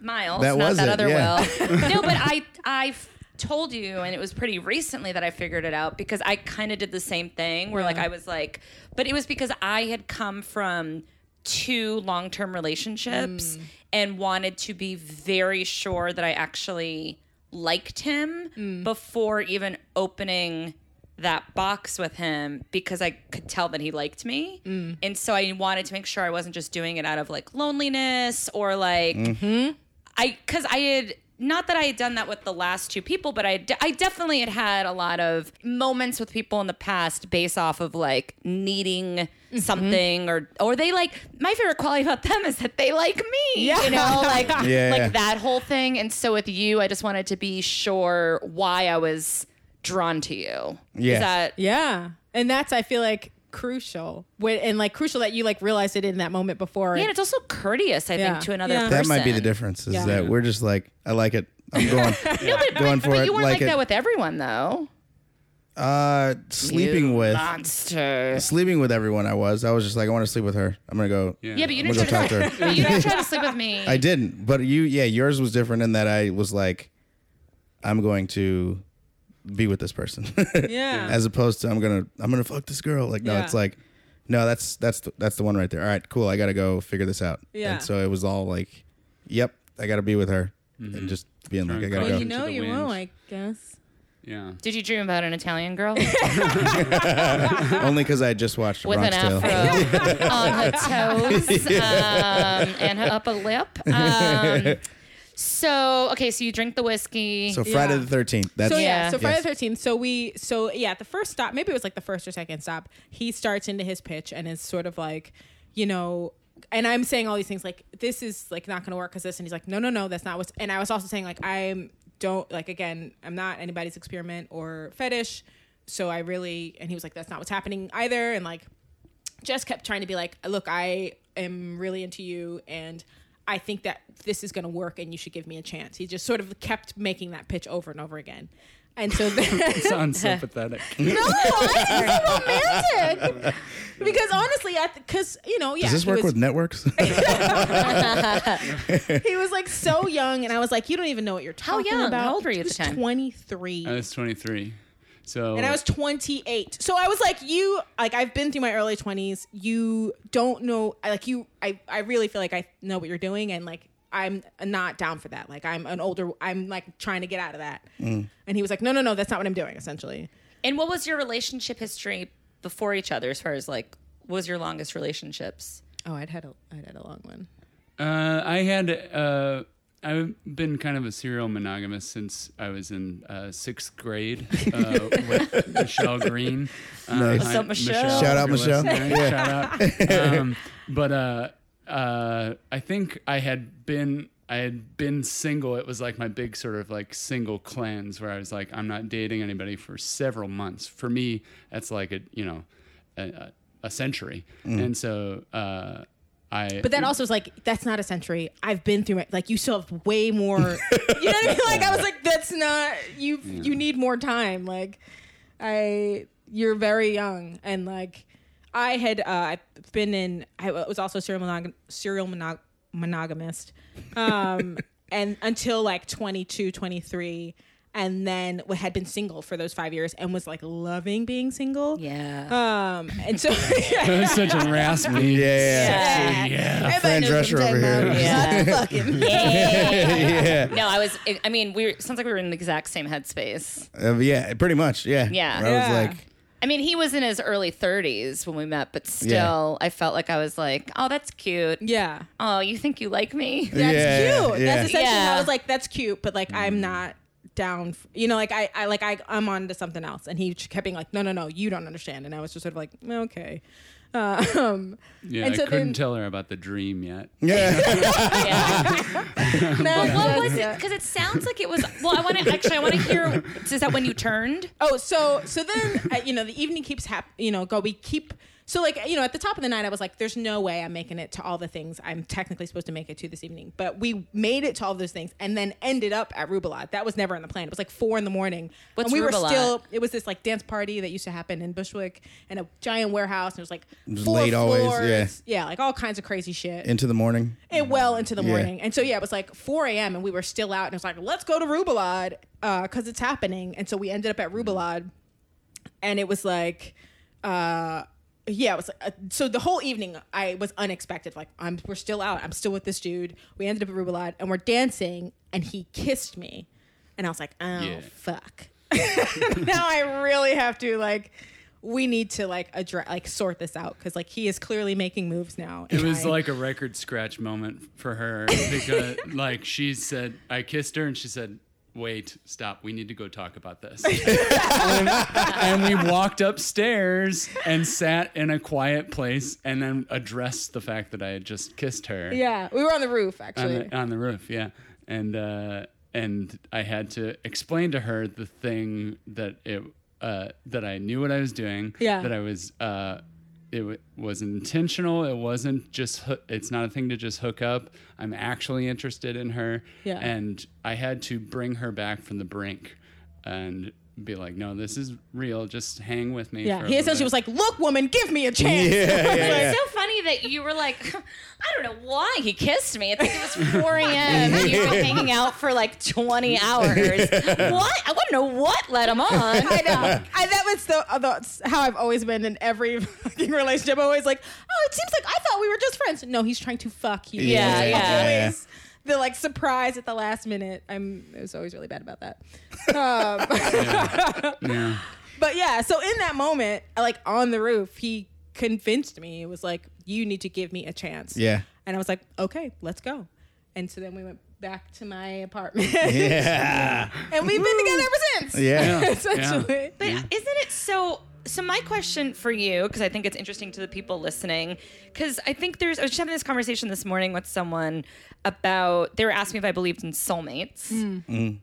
Miles, That not that it, other yeah. Will. No, but I I f- told you, and it was pretty recently that I figured it out because I kind of did the same thing where like I was like, but it was because I had come from two long term relationships mm. and wanted to be very sure that I actually liked him mm. before even opening that box with him because I could tell that he liked me. Mm. And so I wanted to make sure I wasn't just doing it out of like loneliness or like mm-hmm. I cuz I had not that I had done that with the last two people, but I de- I definitely had had a lot of moments with people in the past based off of like needing mm-hmm. something or or they like my favorite quality about them is that they like me. Yeah. You know, like *laughs* Yeah, like that whole thing. And so with you, I just wanted to be sure why I was drawn to you. Yeah. Is that Yeah, and that's I feel like crucial when and like crucial that you like realized it in that moment before. yeah, and it's also courteous, I Yeah. think, to another Yeah. person. That might be the difference. Is Yeah. that we're just like, I like it. I'm *laughs* going. No, but, Going but, for but it, you weren't like like, that with everyone, though. Uh, sleeping You with monster. sleeping with everyone. I was. I was just like, I want to sleep with her. I'm gonna go. Yeah. Yeah, but you I'm didn't gonna try go to. talk to her. but *laughs* you didn't try to *laughs* sleep with me. I didn't, but you, yeah, yours was different in that I was like, I'm going to be with this person, *laughs* Yeah. as opposed to I'm gonna I'm gonna fuck this girl. Like, no, Yeah. it's like, no, that's that's the, that's the one right there. All right, cool. I gotta go figure this out. Yeah. And so it was all like, yep, I gotta be with her, Mm-hmm. and just being like, I gotta call go. you know the you wind. will, I guess. Yeah. Did you dream about an Italian girl *laughs* *laughs* Only because I just watched with an Bronx Tale. afro on her toes um, and her upper lip? Um, so okay, so you drink the whiskey. So Friday Yeah. the Thirteenth. That's So yeah, Yeah. so Friday Yes. the Thirteenth. So we, so yeah, the first stop, maybe it was like the first or second stop. He starts into his pitch and is sort of like, you know, and I'm saying all these things like this is like not going to work because this, and he's like, no, no, no, that's not what's. And I was also saying like I'm don't like again, I'm not anybody's experiment or fetish, so I really, and he was like, that's not what's happening either, and like just kept trying to be like, look, I am really into you and I think that this is going to work and you should give me a chance. He just sort of kept making that pitch over and over again. And so then, *laughs* Sounds so pathetic. *laughs* no, I think it's romantic. because honestly, because, you know, yeah. Does this he work was, with networks? *laughs* He was like so young and I was like, you don't even know what you're How talking young? about. How old were you He at the was time? 23. I was 23. So and I was 28. So I was like, you, like, I've been through my early 20s. You don't know, I- like, you, I, I really feel like I know what you're doing. And like, I'm not down for that. Like, I'm an older, I'm like trying to get out of that. And he was like, no, no, no, that's not what I'm doing, essentially. and what was your relationship history before each other? As far as like, was your longest relationships? Oh, I'd had a, I'd had a long one. Uh, I had uh, I've been kind of a serial monogamous since I was in uh, sixth grade *laughs* uh, with Michelle Green. *laughs* Uh, Nice. What's up, Michelle? Shout out, Michelle. Yeah. Shout out. *laughs* Um, but uh, uh, I think I had been I had been single. It was like my big sort of like single cleanse where I was like, I'm not dating anybody for several months. For me, that's like a you know a, a century, and so. I, But that also is like, that's not a century. I've been through it. Like, you still have way more. *laughs* you know what I mean? Like, I was like, that's not, you, you need more time. Like, I, you're very young. And like, I had, uh, I've been in, I was also serial, monog- serial monog- monogamist. Um, *laughs* and until like 22, 23. And then had been single for those five years and was like loving being single. Yeah. Um, and so, *laughs* *laughs* that was such a raspy. yeah. Yeah. yeah. Fran Drescher over here. *laughs* Yeah. fucking. yeah. No, I was. I mean, we. Sounds like we were in the exact same headspace. Uh, yeah, pretty much. Yeah. Yeah. Where I was Yeah. like, I mean, he was in his early 30s when we met, but still, I felt like I was like, "Oh, that's cute. Yeah. Oh, you think you like me?" That's Yeah, cute. yeah. That's essentially Yeah. I was like, that's cute, but like I'm not down. you know, like I, I like I, I'm on to something else, and he kept being like, no, no, no, you don't understand, and I was just sort of like, okay. Um, Yeah, And I so couldn't then- tell her about the dream yet. *laughs* Yeah. Yeah. *laughs* no, what was it? Because it sounds like it was. Well, I want to actually. I want to hear. Is that when you turned? Oh, so so then uh, you know the evening keeps hap- you know go we keep so like you know at the top of the night I was like there's no way I'm making it to all the things I'm technically supposed to make it to this evening but we made it to all those things and then ended up at Rubulad that was never in the plan it was like four in the morning What's and we were still it was this like dance party that used to happen in Bushwick in a giant warehouse and it was like it was four late always, floors yeah. yeah like all kinds of crazy shit Into the morning. it well into the Yeah. morning. And so yeah, it was like 4 a.m. and we were still out and it was like, let's go to Rubulad because it's happening. And so we ended up at Rubulad and it was like uh yeah, it was uh, so the whole evening I was unexpected. Like I'm, we're still out. I'm still with this dude. We ended up at Rubulad and we're dancing, and he kissed me, and I was like, oh Yeah. fuck. *laughs* now I really have to like, we need to like address, like sort this out because like he is clearly making moves now. It was I- like a record scratch moment for her because, like, she said, I kissed her and she said, Wait, stop. We need to go talk about this. and, *laughs* and we walked upstairs and sat in a quiet place and then addressed the fact that I had just kissed her yeah, we were on the roof on actually. the, on the roof. Yeah. And, uh, and I had to explain to her the thing that it, uh, that I knew what I was doing. Yeah. That I was, uh, it w- was intentional. It wasn't just. hoo- It's not a thing to just hook up. I'm actually interested in her. Yeah. And I had to bring her back from the brink, and be like, "No, this is real. Just hang with me." Yeah, he essentially bit." was like, "Look, woman, give me a *laughs* chance." Yeah, *laughs* yeah, yeah. So funny that you were like, *laughs* I don't know why he kissed me. It's like it was *laughs* 4 a.m. and you were hanging out for like 20 hours. *laughs* What? I want to know what led him on. I know. I, that was the, uh, the how I've always been in every fucking relationship. I'm always like, "Oh, it seems like I thought we were just friends." No, he's trying to fuck you. Yeah, It's yeah. Always the like surprise at the last minute. I'm. I was always really bad about that. Um, yeah. But yeah, so in that moment, like on the roof, he convinced me. It was like, you need to give me a chance. Yeah. And I was like, okay, let's go. And so then we went back to my apartment. *laughs* Yeah. *laughs* and we've been together ever since. Yeah. Yeah. *laughs* Essentially. But isn't it so? So my question for you, because I think it's interesting to the people listening, because I think there's. I was just having this conversation this morning with someone about. They were asking me if I believed in soulmates, mm. Mm.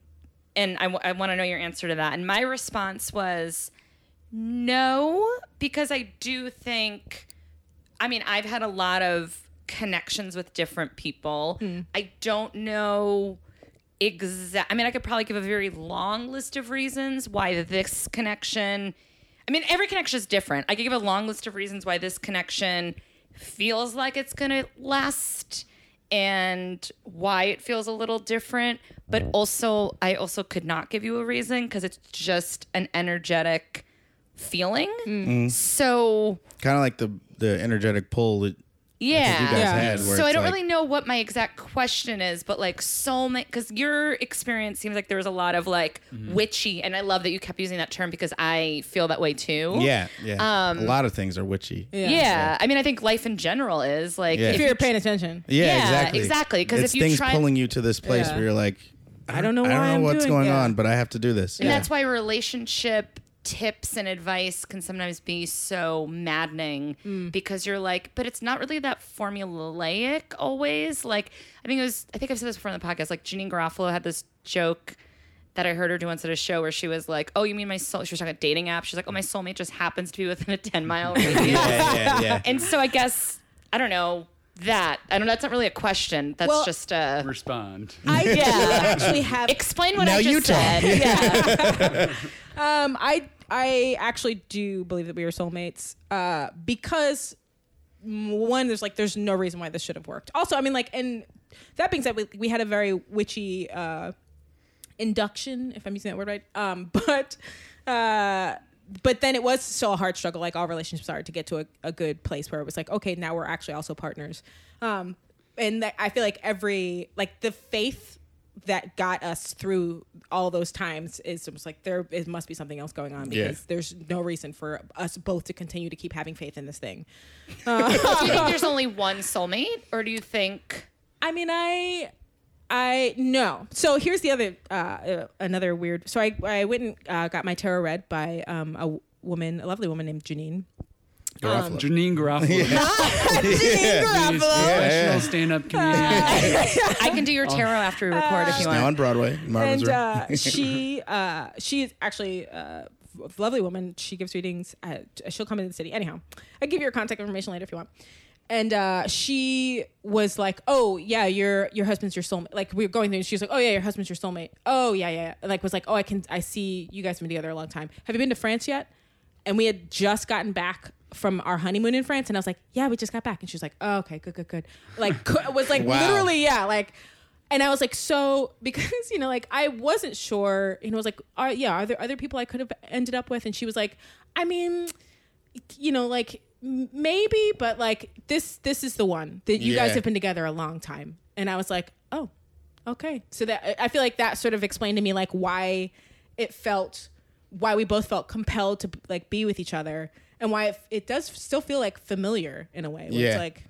and I, want to know your answer to that. And my response was no, because I do think. I mean, I've had a lot of connections with different people. Mm. I don't know exact. I mean, I could probably give a very long list of reasons why this connection. I mean, every connection is different. I could give a long list of reasons why this connection feels like it's going to last and why it feels a little different. But also, I also could not give you a reason because it's just an energetic feeling. Mm. Mm. So, kind of like the the energetic pull that yeah. you guys Yeah. had. Where So I it's don't like- really know what my exact question is, but like soulmate, because your experience seems like there was a lot of like Mm-hmm. witchy, and I love that you kept using that term because I feel that way too. Yeah, yeah. Um, a lot of things are witchy. Yeah, Yeah. I mean, I think life in general is like Yeah. If if you're you paying attention. Yeah, exactly. exactly, 'cause it's if you things try- pulling you to this place Yeah. where you're like, I don't know I why don't know I'm what's doing- going yeah. on, but I have to do this. And that's why relationship tips and advice can sometimes be so maddening Mm. because you're like, but it's not really that formulaic always. Like, I think it was, I think I've said this before on the podcast. Like, Janeane Garofalo had this joke that I heard her do once at a show where she was like, "Oh, you mean my soul?" She was talking about dating app. She's like, "Oh, my soulmate just happens to be within a ten mile *laughs* radius." yeah, yeah, yeah. And so I guess I don't know that. I don't. know. That's not really a question. That's Well- just a Respond. I Yeah. actually have explain what Now I you just talk. said. *laughs* Yeah. Um, I I actually do believe that we are soulmates. Uh, because one, there's like there's no reason why this should have worked. Also, I mean, like, and that being said, we, we had a very witchy uh, induction, if I'm using that word right. Um, *laughs* but uh, but then it was still a hard struggle, like all relationships are, to get to a, a good place where it was like, okay, now we're actually also partners. Um, and that, I feel like every like the faith that got us through all those times is almost like there it must be something else going on Yeah. because there's no reason for us both to continue to keep having faith in this thing. *laughs* do you think there's only one soulmate, or do you think? I mean, I, I no. So here's the other, uh, uh, another weird. So I, I went and uh, got my tarot read by um, a w- woman, a lovely woman named Janine, Garofalo. Janeane Garofalo, *laughs* *laughs* Janeane These Garofalo. professional stand-up comedian. *laughs* I can do your tarot after we record if you want. now on want. Broadway. Marvin's and Room. uh, she uh, she's actually uh, a lovely woman. She gives readings. At, she'll come into the city. Anyhow, I give you her contact information later if you want. And uh, she was like, "Oh yeah, your your husband's your soulmate." Like we were going through, and she was like, "Oh yeah, your husband's your soulmate." Oh yeah, yeah. yeah. Like was like, "Oh, I can I see you guys have been together a long time. Have you been to France yet?" And we had just gotten back from our honeymoon in France, and I was like, "Yeah, we just got back." And she was like, "Oh, okay, good, good, good." Like *laughs* was like Wow. literally, yeah, like. And I was like, so *laughs* because you know, like I wasn't sure. You know, I was like, are, yeah, are there other people I could have ended up with? And she was like, I mean, you know, like maybe, but like this, this is the one that you guys have been together a long time. And I was like, oh, okay. So that I feel like that sort of explained to me like why it felt, why we both felt compelled to like be with each other, and why it, it does still feel like familiar in a way. Where Yeah. It's like,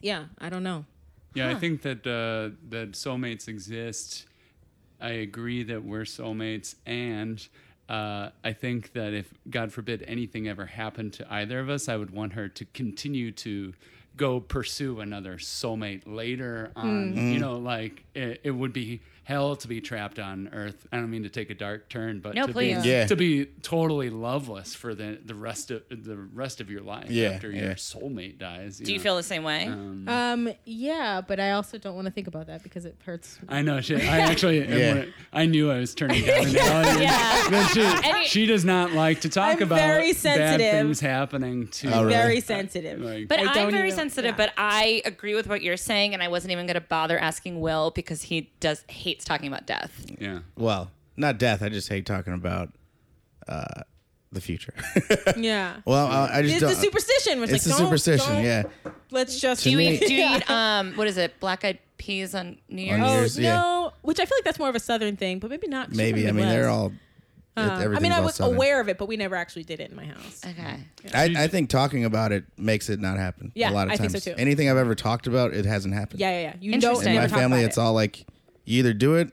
yeah, I don't know. Yeah, I think that uh, that soulmates exist. I agree that we're soulmates, and uh, I think that if God forbid anything ever happened to either of us, I would want her to continue to go pursue another soulmate later on. You know, like it, it would be hell to be trapped on Earth. I don't mean to take a dark turn, but No, to please. be Yeah. to be totally loveless for the the rest of the rest of your life Yeah, after yeah. your soulmate dies. Do you feel the same way? Um, Um, yeah, but I also don't want to think about that because it hurts. I know. She, I actually, *laughs* Yeah. I knew I was turning down an *laughs* alien. Yeah. But she, Any- she does not like to talk I'm about very bad sensitive. things happening to. Oh, really? Very sensitive. Like, But I I'm very even- sensitive, yeah. but I agree with what you're saying, and I wasn't even going to bother asking Will because he does hates talking about death. yeah. well, not death. I just hate talking about uh, the future. *laughs* Yeah. well, I, I just It's don't. the superstition. It's, it's like, the don't- superstition. don't- Yeah. Let's just Do you me- eat? Do you eat? *laughs* Um, what is it? Black eyed peas on New Year's. New Oh Year's, yeah. no, which I feel like that's more of a southern thing, but maybe not. 'cause you're Maybe. I from the mean, they're Midwest. all. Uh, I everything's mean, I all was southern. aware of it, but we never actually did it in my house. Okay. I, I think talking about it makes it not happen. Yeah, a lot of I think times. so, too. Anything I've ever talked about, it hasn't happened. Yeah, yeah, yeah. You don't. Interesting. In never my talk family, about it's it. all like you either do it.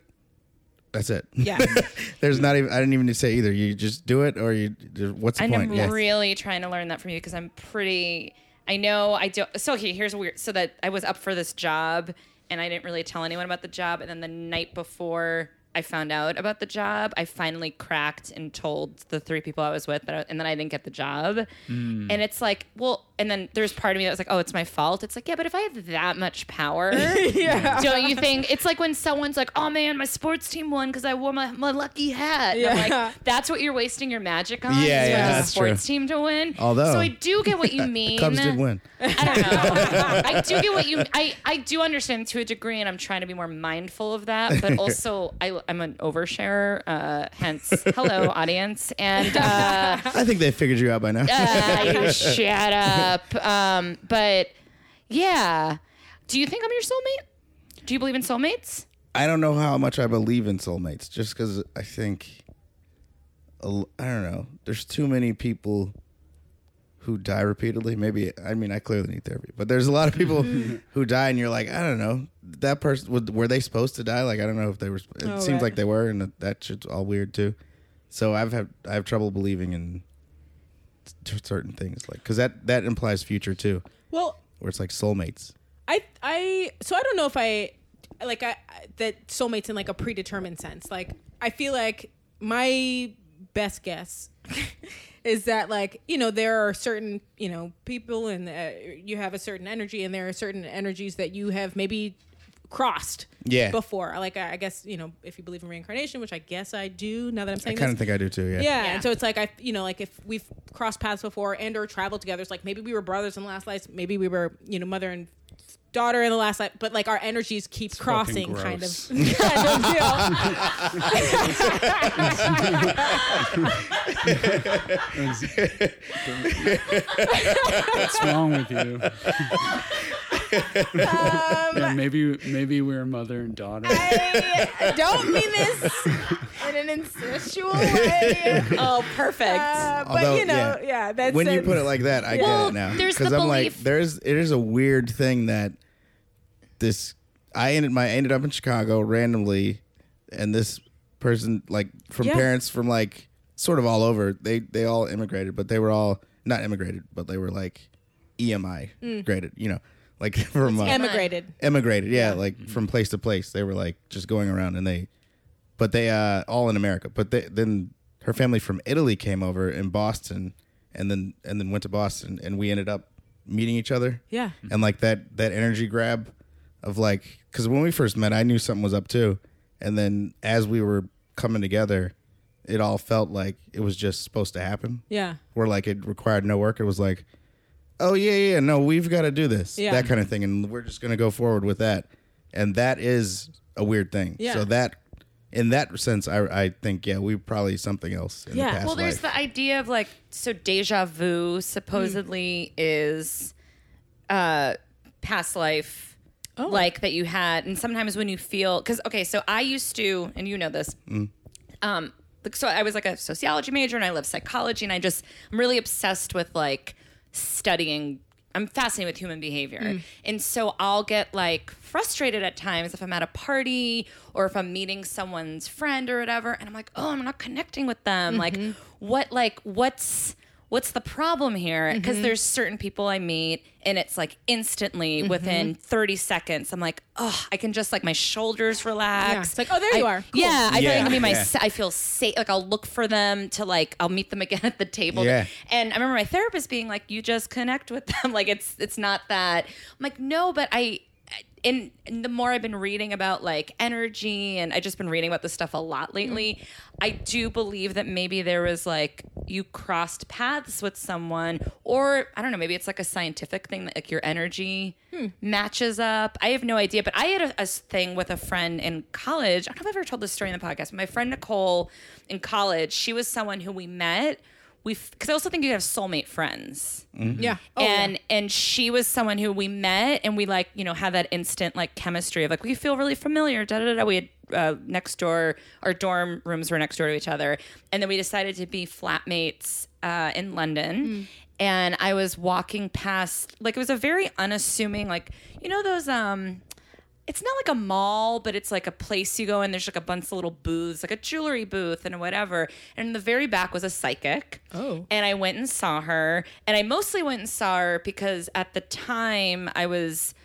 That's it. Yeah. *laughs* There's not even. I didn't even say either. You just do it, or you. What's the And point? I'm Yeah. really trying to learn that from you because I'm pretty. I know I don't. So okay, here's a weird. So that I was up for this job and I didn't really tell anyone about the job, and then the night before I found out about the job, I finally cracked and told the three people I was with, that I, and then I didn't get the job. Hmm. And it's like, well, and then there's part of me that was like, oh, it's my fault. It's like, yeah, but if I have that much power, *laughs* yeah. don't you think? It's like when someone's like, oh man, my sports team won because I wore my, my lucky hat. And I'm Yeah. like, *laughs* that's what you're wasting your magic on. Yeah, is yeah, the that's sports true. team to win. Although- so I do get what you *laughs* mean. Cubs did win. I don't know. I do get what you. I I do understand to a degree, and I'm trying to be more mindful of that. But also, I, I'm an oversharer. Uh, hence, hello *laughs* audience, and uh, I think they figured you out by now. uh, *laughs* shut up. Um, but yeah, do you think I'm your soulmate? Do you believe in soulmates? I don't know how much I believe in soulmates, just because I think, I don't know. There's too many people who die repeatedly. Maybe I mean I clearly need therapy, but there's a lot of people *laughs* who die, and you're like, I don't know. That person were they supposed to die? Like I don't know if they were. It Oh, seems right. like they were, and that, that shit's all weird too. So I've had I have trouble believing in t- certain things, like because that that implies future too, Well, where it's like soulmates. I I so I don't know if I like I I- that soulmates in like a predetermined sense. Like I feel like my best guess *laughs* is that like you know there are certain you know people and uh, you have a certain energy and there are certain energies that you have maybe crossed Yeah. before like I, I guess you know if you believe in reincarnation which i guess i do now that i'm saying, I kind of think I do too. Yeah. yeah, Yeah. and so it's like I, you know, like if we've crossed paths before and or traveled together, it's like maybe we were brothers in the last life, maybe we were, you know, mother and daughter in the last life, but like our energies keep fucking crossing, kind of, gross. kind of. *laughs* *laughs* What's wrong with you? yeah, maybe maybe we're mother and daughter. I don't mean this in an incestual way, Oh, perfect. uh, but Although, you know, yeah. yeah, that's when you put it like that, I Well, get it now. Because I'm like, belief- there's it is a weird thing that this I ended my I ended up in Chicago randomly, and this person like from Yeah. parents from like sort of all over. They they all immigrated, but they were all not immigrated, but they were like EMI graded. You know, like *laughs* from uh, Emigrated. emigrated. Yeah, like from place to place. They were like just going around, and they, but they uh all in America. But they, then her family from Italy came over in Boston, and then and then went to Boston, and we ended up meeting each other. Yeah. and like that that energy grab of like because when we first met, I knew something was up too, and then as we were coming together, it all felt like it was just supposed to happen. Yeah. Where like it required no work. It was like, oh yeah, yeah, no, we've got to do this, Yeah. that kind of thing, and we're just gonna go forward with that, and that is a weird thing. Yeah. So that, in that sense, I I think yeah, we probably something else in Yeah. the past Well, there's life. the idea of like so deja vu supposedly is uh past life Oh. like that you had and sometimes when you feel cuz okay, so I used to and you know this. Mm. Um like, so I was like a sociology major and I love psychology and I just I'm really obsessed with like studying I'm fascinated with human behavior. Mm. And so I'll get like frustrated at times if I'm at a party or if I'm meeting someone's friend or whatever and I'm like, "Oh, I'm not connecting with them." Like mm-hmm. what like what's what's the problem here? Because mm-hmm. there's certain people I meet and it's like instantly mm-hmm. within 30 seconds I'm like, "Oh, I can just like my shoulders relax." Yeah. It's like, "Oh, there you are. Cool." Yeah, I feel like I Yeah. can be my Yeah. I feel safe. Like I'll look for them to like I'll meet them again *laughs* at the table. Yeah. And I remember my therapist being like, "You just connect with them. *laughs* like it's it's not that." I'm like, "No, but I." And, and the more I've been reading about like energy, and I've just been reading about this stuff a lot mm. lately, I do believe that maybe there was like you crossed paths with someone, or I don't know, maybe it's like a scientific thing that like your energy hmm. matches up. I have no idea, but I had a, a thing with a friend in college. I don't know if I've ever told this story in the podcast. But my friend Nicole in college, she was someone who we met. We because I also think you have soulmate friends Yeah. Oh, and yeah. and she was someone who we met and we like you know had that instant like chemistry of like we feel really familiar da da da, da. we had uh, next door our dorm rooms were next door to each other and then we decided to be flatmates uh, in london and i was walking past like it was a very unassuming like you know those um it's not like a mall, but it's like a place you go in. There's like a bunch of little booths, like a jewelry booth and whatever. And in the very back was a psychic. Oh. And I went and saw her. And I mostly went and saw her because at the time I was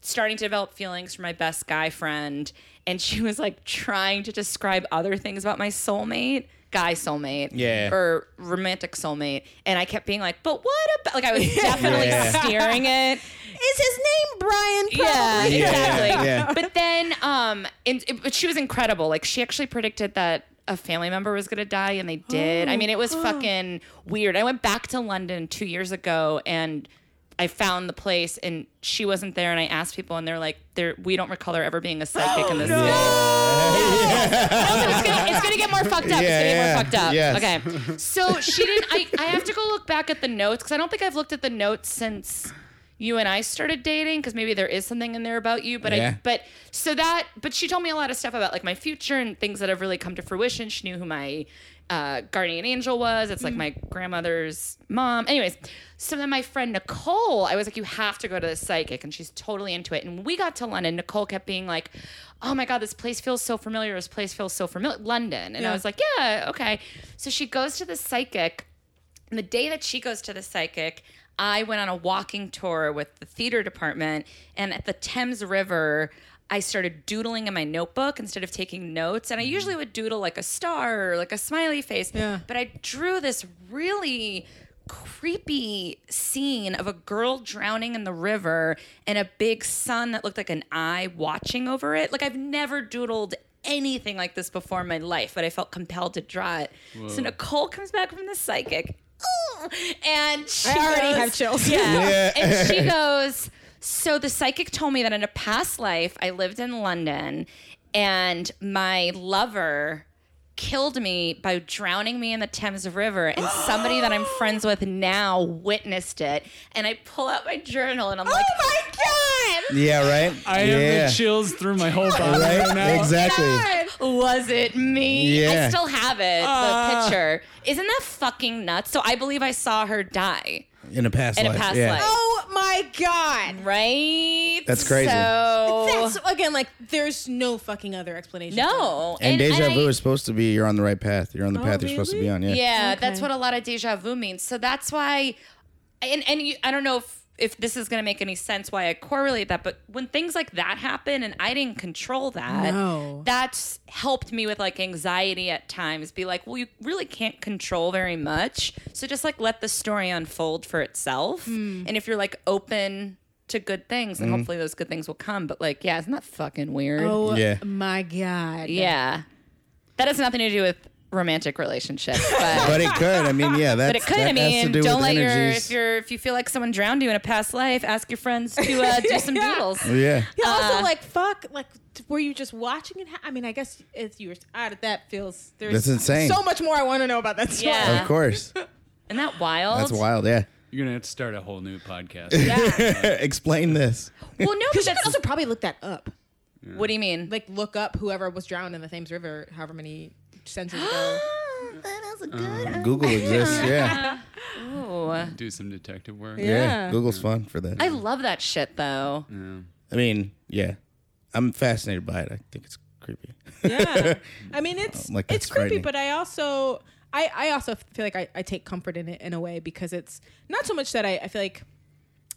starting to develop feelings for my best guy friend. And she was like trying to describe other things about my soulmate. Guy soulmate, Yeah. or romantic soulmate, and I kept being like, "But what about?" Like I was *laughs* definitely Yeah. steering it, *laughs* Is his name Brian? yeah, exactly. Yeah. But then, um, and it, but she was incredible. Like she actually predicted that a family member was gonna die, and they did. I mean, it was fucking weird. I went back to London two years ago, and I found the place, and she wasn't there. And I asked people, and they're like, "They're we don't recall there ever being a psychic in oh, this." city." No, but it's gonna, it's gonna get more fucked up. Yeah, it's gonna yeah. get more fucked up. Yes. Okay. So she didn't. I, I have to go look back at the notes because I don't think I've looked at the notes since you and I started dating because maybe there is something in there about you. But Yeah. I but so that but she told me a lot of stuff about like my future and things that have really come to fruition. She knew who my uh, guardian angel was. It's like my grandmother's mom. Anyways, so then my friend Nicole, I was like, you have to go to the psychic, and she's totally into it. And we got to London, Nicole kept being like, oh my god, this place feels so familiar. This place feels so familiar. London, and Yeah. I was like, yeah, okay. So she goes to the psychic. And the day that she goes to the psychic, I went on a walking tour with the theater department. And at the Thames River, I started doodling in my notebook instead of taking notes. And I mm-hmm. usually would doodle like a star or like a smiley face. Yeah. But I drew this really creepy scene of a girl drowning in the river and a big sun that looked like an eye watching over it. Like I've never doodled anything like this before in my life, but I felt compelled to draw it. So Nicole comes back from the psychic. "Ooh," And she I already goes- have chills. Yeah. Yeah. And she *laughs* goes, So the psychic told me that in a past life, I lived in London and my lover killed me by drowning me in the Thames River. And somebody that I'm friends with now witnessed it. And I pull out my journal and I'm like, Oh my god! Yeah, right. I yeah. have the chills through my whole body right, Right? now. Exactly. Was it me? yeah. I still have it, Ah. the picture. Isn't that fucking nuts? So I believe I saw her die. In a past In a life. past yeah. life. Oh my god. right? That's crazy. So That's again like there's no fucking other explanation. no, And, deja I- vu is supposed to be you're on the right path. You're on the Oh, path you're supposed to be on. Yeah. Yeah, Okay. that's what a lot of deja vu means. So that's why, and and you, I don't know if if this is going to make any sense why I correlate that, but when things like that happen and I didn't control that, No. that's helped me with like anxiety at times. Be like, well, you really can't control very much, so just like let the story unfold for itself. Hmm. And if you're like open to good things, then hopefully those good things will come. But like, yeah, isn't that fucking weird? Oh Yeah. my god. Yeah, that has nothing to do with romantic relationships, *laughs* but. But it could. I mean, yeah. That's, But it could. That I has to mean, do don't with let your if you're if you feel like someone drowned you in a past life, ask your friends to uh, do *laughs* some Yeah. doodles. Oh, yeah. Yeah, also Uh, like fuck like were you just watching it ha- i mean i guess if you were out of that feels there's That's insane. so much more i want to know about that story Yeah. Of course. *laughs* Isn't that wild? That's wild. Yeah. You're gonna have to start a whole new podcast. Yeah. Explain this. well, no, because but you could also probably look that up what do you mean? like look up whoever was drowned in the thames river however many centuries ago *gasps* that is a good. Um, Google exists. *laughs* Yeah. Ooh. Do some detective work. Yeah. Yeah. Google's fun for that. I love that shit though. I mean, yeah. I'm fascinated by it. I think it's creepy. yeah *laughs* i mean it's Like, it's that's creepy frightening. but i also i i also feel like i, I take comfort in it in a way because it's not so much that I, I feel like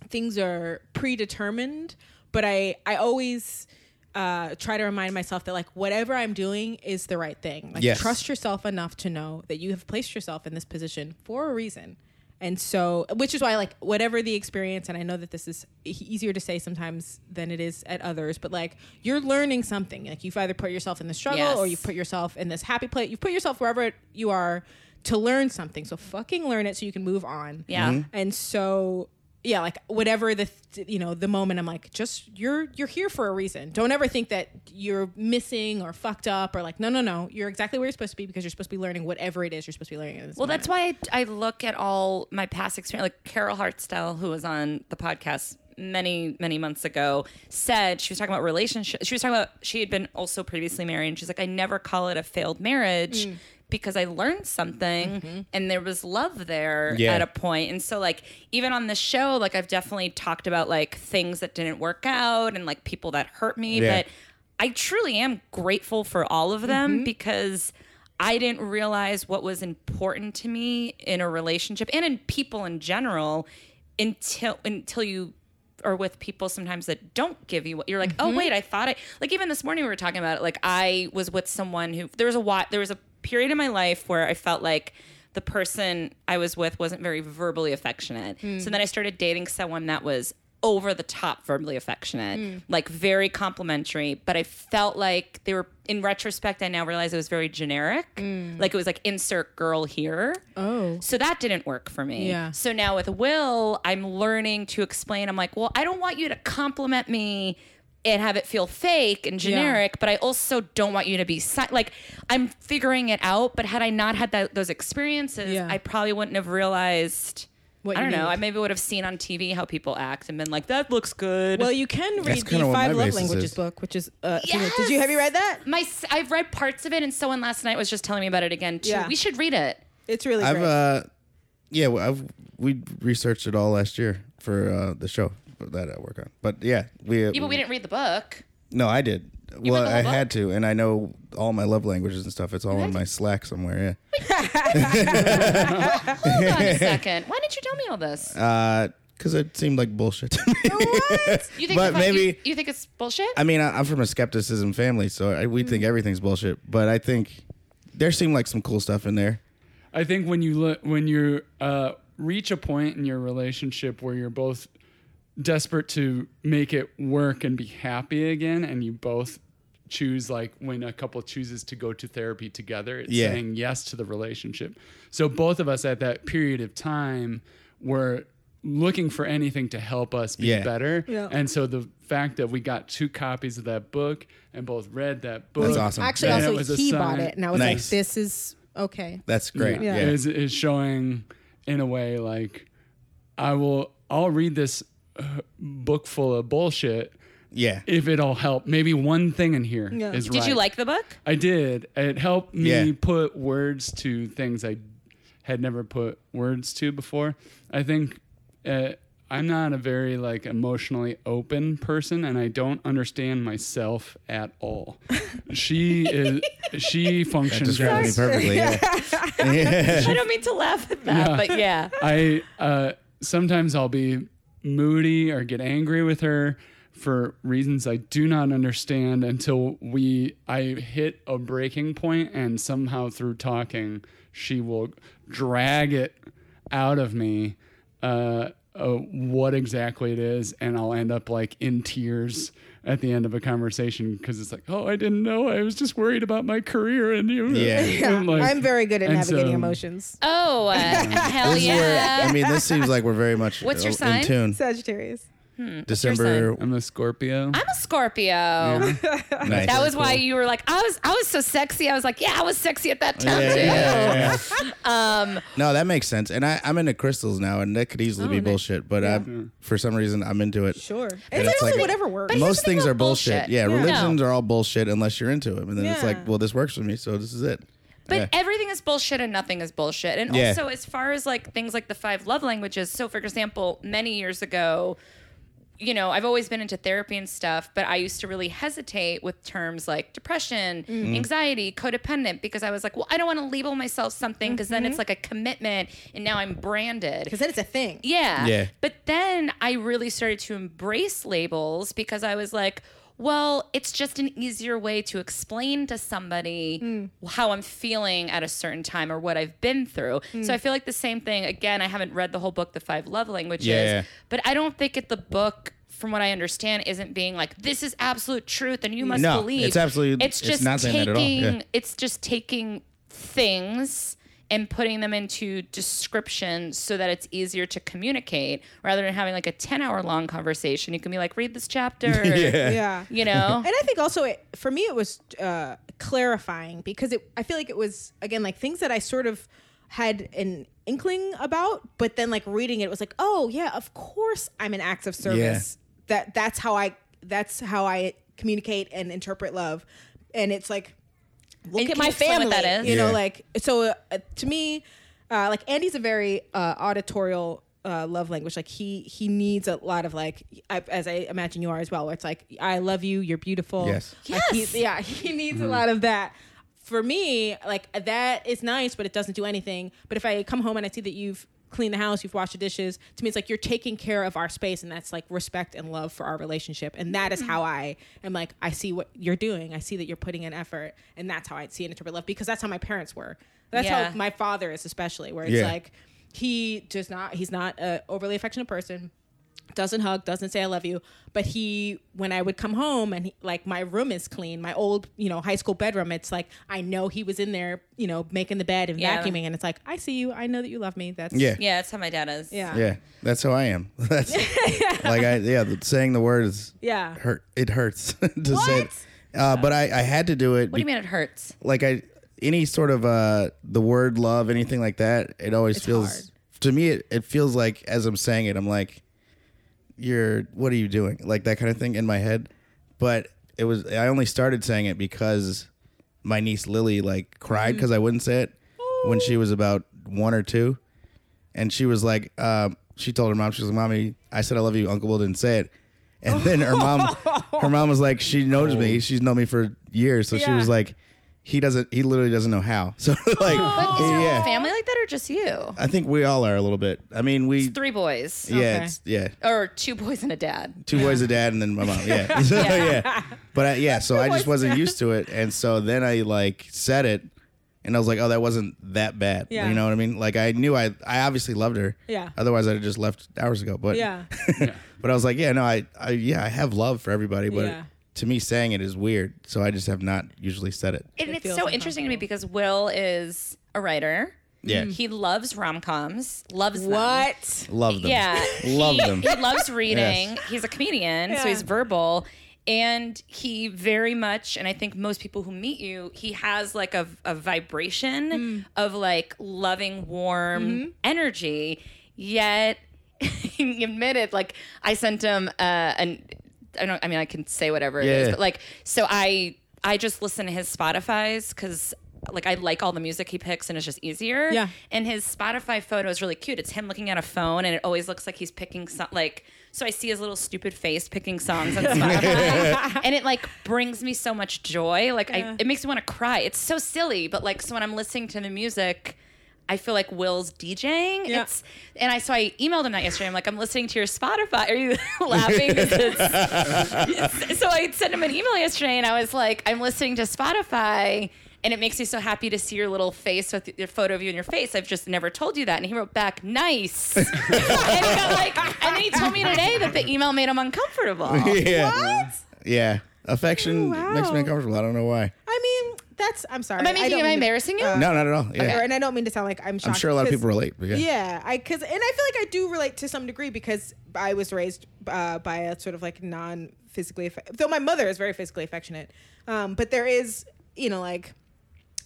things are predetermined but i i always uh, try to remind myself that like whatever i'm doing is the right thing like Yes. trust yourself enough to know that you have placed yourself in this position for a reason and so which is why like whatever the experience and i know that this is easier to say sometimes than it is at others but like you're learning something like you've either put yourself in the struggle Yes. or you've put yourself in this happy place you've put yourself wherever you are to learn something so fucking learn it so you can move on Yeah. Mm-hmm. and so yeah like whatever the th- you know the moment i'm like just you're you're here for a reason don't ever think that you're missing or fucked up or like no no no you're exactly where you're supposed to be because you're supposed to be learning whatever it is you're supposed to be learning Well, moment. that's why I, I look at all my past experience. Like Carol Hartsell, who was on the podcast many, many months ago, said she was talking about relationships. She was talking about she had been also previously married, and she's like, I never call it a failed marriage. Mm. Because I learned something mm-hmm. and there was love there Yeah. at a point. And so, like, even on the show, like, I've definitely talked about like things that didn't work out and like people that hurt me. Yeah. But I truly am grateful for all of them mm-hmm. because I didn't realize what was important to me in a relationship and in people in general until until you are with people sometimes that don't give you what you're like, oh mm-hmm. wait, I thought I like even this morning we were talking about it. Like I was with someone who there was a while there was a period in my life where I felt like the person I was with wasn't very verbally affectionate. Hmm. So then I started dating someone that was over the top verbally affectionate, hmm. like very complimentary, but I felt like they were in retrospect I now realize it was very generic. Hmm. Like it was like insert girl here. oh So that didn't work for me. Yeah. So now with Will, I'm learning to explain. I'm like, well, I don't want you to compliment me and have it feel fake and generic, but I also don't want you to be si- like I'm figuring it out. But had I not had that, those experiences, Yeah. I probably wouldn't have realized. What I don't know. need. I maybe would have seen on TV how people act and been like, "That looks good." Well, you can read the Five Love Languages is. book, which is. Uh, Yes! Did you have you read that? my s- I've read parts of it, and someone last night was just telling me about it again too. Yeah. We should read it. It's really I've great. uh, yeah, I've we researched it all last year for uh, the show that I work on. But yeah, we. Yeah, but we didn't read the book. No, I did. You well, read the whole I book? had to, and I know all my love languages and stuff. It's all on my Slack somewhere. Yeah. *laughs* Hold on a second. Why didn't you tell me all this? Yeah, because it seemed like bullshit to me. *laughs* You think but if I- maybe- you, you think it's bullshit? I mean, I, I'm from a skepticism family, so I, we think everything's bullshit. But I think there seemed like some cool stuff in there. I think when you look when you uh, reach a point in your relationship where you're both desperate to make it work and be happy again, and you both choose like when a couple chooses to go to therapy together, it's Yeah. saying yes to the relationship. So both of us at that period of time were looking for anything to help us be Yeah. better. Yeah. And so the fact that we got two copies of that book and both read that book That's awesome. Actually, also was he bought it, and I was Nice. like, "This is okay." That's great. Yeah. Yeah. is is showing in a way like I will I'll read this book full of bullshit Yeah. if it'll help. Maybe one thing in here is Yeah. right. Did you like the book? I did. It helped me Yeah. put words to things I had never put words to before. I think uh, I'm not a very like emotionally open person, and I don't understand myself at all. *laughs* she is. She That functions describes me as perfectly. Yeah. *laughs* I don't mean to laugh at that, Yeah. but yeah. I uh, sometimes I'll be moody or get angry with her for reasons I do not understand until we I hit a breaking point and somehow through talking she will drag it out of me uh, uh, what exactly it is and I'll end up like in tears at the end of a conversation because it's like oh I didn't know I was just worried about my career and you Yeah. *laughs* And, like- I'm very good at navigating so- emotions. Oh, uh, hell This is where yeah. I mean, this seems like we're very much What's your in sign? tune. Sagittarius. December. I'm a Scorpio I'm a Scorpio. *laughs* Nice. That was why you were like, I was, I was so sexy. I was like, yeah, I was sexy at that time Yeah, too. yeah, yeah. *laughs* Um, No, that makes sense. And I, I'm into crystals now, and that could easily be bullshit. But I'm, for some reason, I'm into it. Sure. And It's, it's like- whatever works. But Most things are bullshit. bullshit. Yeah, Yeah. religions are all bullshit unless you're into them. And then it's like, well, this works for me, so this is it. But Yeah. everything is bullshit and nothing is bullshit. And Yeah. also, as far as like things like the five love languages, so for example, many years ago, you know, I've always been into therapy and stuff, but I used to really hesitate with terms like depression, Mm-hmm. anxiety, codependent, because I was like, well, I don't want to label myself something because then Mm-hmm. it's like a commitment and now I'm branded. Because then it's a thing. Yeah. Yeah. But then I really started to embrace labels because I was like, well, it's just an easier way to explain to somebody mm. how I'm feeling at a certain time or what I've been through. So mm. I feel like the same thing. Again, I haven't read the whole book, The Five Love Languages, Yeah. but I don't think it the book. From what I understand, isn't being like this is absolute truth and you must No, believe. it's absolutely- It's it's just not saying that at all, taking. yeah. It's just taking things and putting them into descriptions so that it's easier to communicate rather than having like a 10 hour long conversation. You can be like, read this chapter. *laughs* Yeah. Yeah. You know? *laughs* And I think also it, for me it was uh, clarifying because it I feel like it was again like things that I sort of had an inkling about, but then like reading it, it was like, oh yeah, of course I'm an acts of service. That that's how I that's how I communicate and interpret love, and it's like look at my you explain family. that is? You know, like so uh, to me, uh, like Andy's a very uh, auditorial uh, love language. Like he he needs a lot of like, I, as I imagine you are as well. Where it's like, I love you, you're beautiful. Yes. Like, he- Yes. yeah, *laughs* he needs a lot of that. For me, like that is nice, but it doesn't do anything. But if I come home and I see that you've cleaned the house, you've washed the dishes, to me it's like you're taking care of our space, and that's like respect and love for our relationship. And that is how I am like, I see what you're doing. I see that you're putting in effort, and that's how I see and interpret love because that's how my parents were. That's Yeah. how my father is, especially where it's Yeah. like he does not, he's not a overly affectionate person doesn't hug, doesn't say I love you. But he, when I would come home and he, like my room is clean, my old, you know, high school bedroom, it's like I know he was in there, you know, making the bed and Yeah. vacuuming, and it's like I see you, I know that you love me. That's Yeah. yeah, that's how my dad is. yeah, Yeah, that's how I am. *laughs* That's *laughs* like I yeah, the, saying the words yeah. hurt. It hurts *laughs* to say. It. Uh, but I, I had to do it. What do you mean it hurts? Like I any sort of uh the word love, anything like that. It always It's feels hard. to me. It, it feels like as I'm saying it, I'm like, you're what are you doing? Like that kind of thing in my head. But it was I only started saying it because my niece Lily like cried because I wouldn't say it when she was about one or two, and she was like, um, she told her mom, she was like, "Mommy, I said I love you. Uncle Will didn't say it." And then her mom, her mom was like, she knows me. *laughs* She's known me for years, so she Yeah. was like, he doesn't, he literally doesn't know how. *laughs* So like, But is your yeah, family like that or just you? I think we all are a little bit. I mean, we, Three boys. yeah, Okay. it's, yeah, Or two boys and a dad. two boys, a dad, and then my mom. Yeah, *laughs* *laughs* so, yeah. But I, yeah, so I just wasn't used to it, and so then I like said it, and I was like, oh, that wasn't that bad. Yeah. You know what I mean? Like I knew I, I obviously loved her. Yeah. Otherwise, I'd have just left hours ago. But Yeah. but I was like, yeah, no, I, I, yeah, I have love for everybody, but Yeah. To me, saying it is weird. So I just have not usually said it. And It it's so interesting to me because Will is a writer. Yeah, He loves rom coms, loves them. What? love them. Yeah, *laughs* love them. He loves reading. He's a comedian, so he's verbal, and he very much. And I think most people who meet you, he has like a, a vibration Mm. of like loving, warm Mm-hmm. energy. Yet, *laughs* he admitted, like I sent him uh, an. I don't. I mean, I can say whatever it is, Yeah. but like, so I I just listen to his Spotify's because like I like all the music he picks and it's just easier. Yeah. And his Spotify photo is really cute. It's him looking at a phone and it always looks like he's picking some like so I see his little stupid face picking songs on *laughs* Spotify. and it like brings me so much joy. Like I it makes me want to cry. It's so silly, but like so when I'm listening to the music I feel like Will's DJing. Yeah. It's and I so I emailed him that yesterday. I'm like, I'm listening to your Spotify. Are you *laughs* laughing? *laughs* it's- so I sent him an email yesterday, and I was like, I'm listening to Spotify, and it makes me so happy to see your little face with your photo of you and your face. I've just never told you that. And he wrote back, nice. *laughs* and, he got like, and then he told me today that the email made him uncomfortable. yeah. Yeah. Affection Oh, wow. makes me uncomfortable. I don't know why. I mean, that's. I'm sorry. Am I I making? don't Am I mean to- embarrassing you? uh, No, not at all. Yeah. and I don't mean to sound like I'm shocked. I'm sure a lot of people relate. But yeah. Yeah, I because and I feel like I do relate to some degree because I was raised uh, by a sort of like non physically affectionate, though my mother is very physically affectionate, um, but there is you know like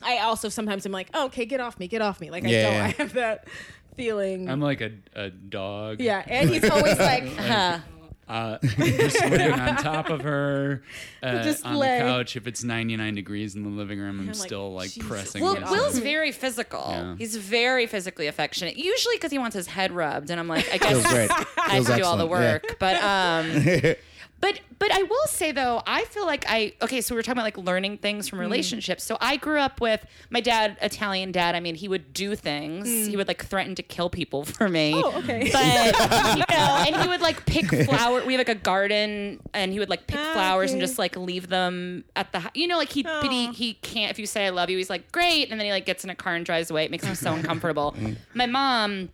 I also sometimes am like oh, okay get off me get off me like I Yeah, don't yeah. I *laughs* have that feeling I'm like a, a dog. yeah and he's always like *laughs* Huh. Uh, just laying on top of her *laughs* uh, Just on lay. the couch. If it's 99 degrees in the living room, I'm like, still like Jesus. pressing. Well, against Will's very physical. Yeah. He's very physically affectionate. Usually because he wants his head rubbed, and I'm like, I guess *laughs* I have to do all the excellent, yeah. work. But um, *laughs* but but I will say though, I feel like I okay. So we're talking about like learning things Mm. from relationships. So I grew up with my dad, Italian dad. I mean, he would do things. He would like threaten to kill people *laughs* for me. Mm. Oh, okay. But you *laughs* know, and he would like pick *laughs* flower. We have like a garden, and he would like pick Ah, flowers and just like leave them at the. You know, like he but he he can't. If you say I love you, he's like great, and then he like gets in a car and drives away. It makes him so uncomfortable. My mom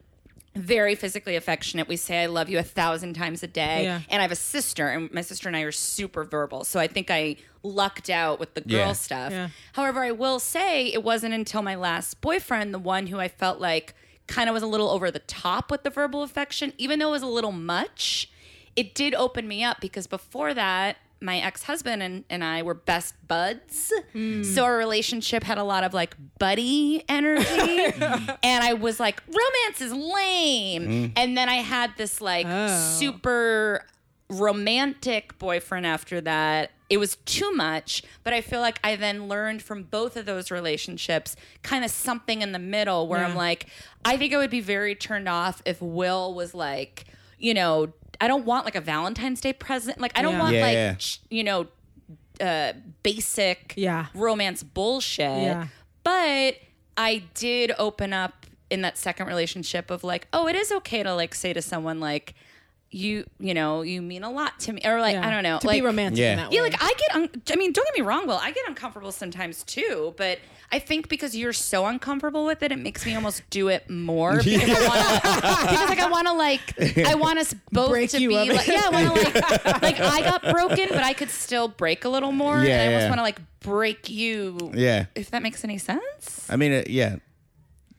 very physically affectionate. We say I love you a thousand times a day. Yeah. And I have a sister, and my sister and I are super verbal. So I think I lucked out with the girl Yeah. stuff. Yeah. However, I will say it wasn't until my last boyfriend, the one who I felt like kind of was a little over the top with the verbal affection, even though it was a little much, it did open me up because before that, my ex-husband and, and I were best buds. Hmm. So our relationship had a lot of like buddy energy. *laughs* and I was like, romance is lame. Hmm. And then I had this like Oh. super romantic boyfriend after that. It was too much, but I feel like I then learned from both of those relationships kind of something in the middle where I'm like, I think I would be very turned off if Will was like, you know, I don't want like a Valentine's Day present. Like, I don't Yeah. want Yeah, like, yeah. sh- you know, uh, basic Yeah. romance bullshit. Yeah. But I did open up in that second relationship of like, oh, it is okay to like say to someone like, you, you know, you mean a lot to me, or like, Yeah. I don't know, to like, be romantic Yeah. in that yeah, way. like I get. Un- I mean, don't get me wrong, Will. I get uncomfortable sometimes too, but I think because you're so uncomfortable with it, it makes me almost do it more because I want to. *laughs* because like I want to like I want us both Break to you be like yeah, I want to *laughs* like like I got broken, but I could still break a little more. Yeah, and I almost want to like break you. Yeah. If that makes any sense. I mean, it, yeah.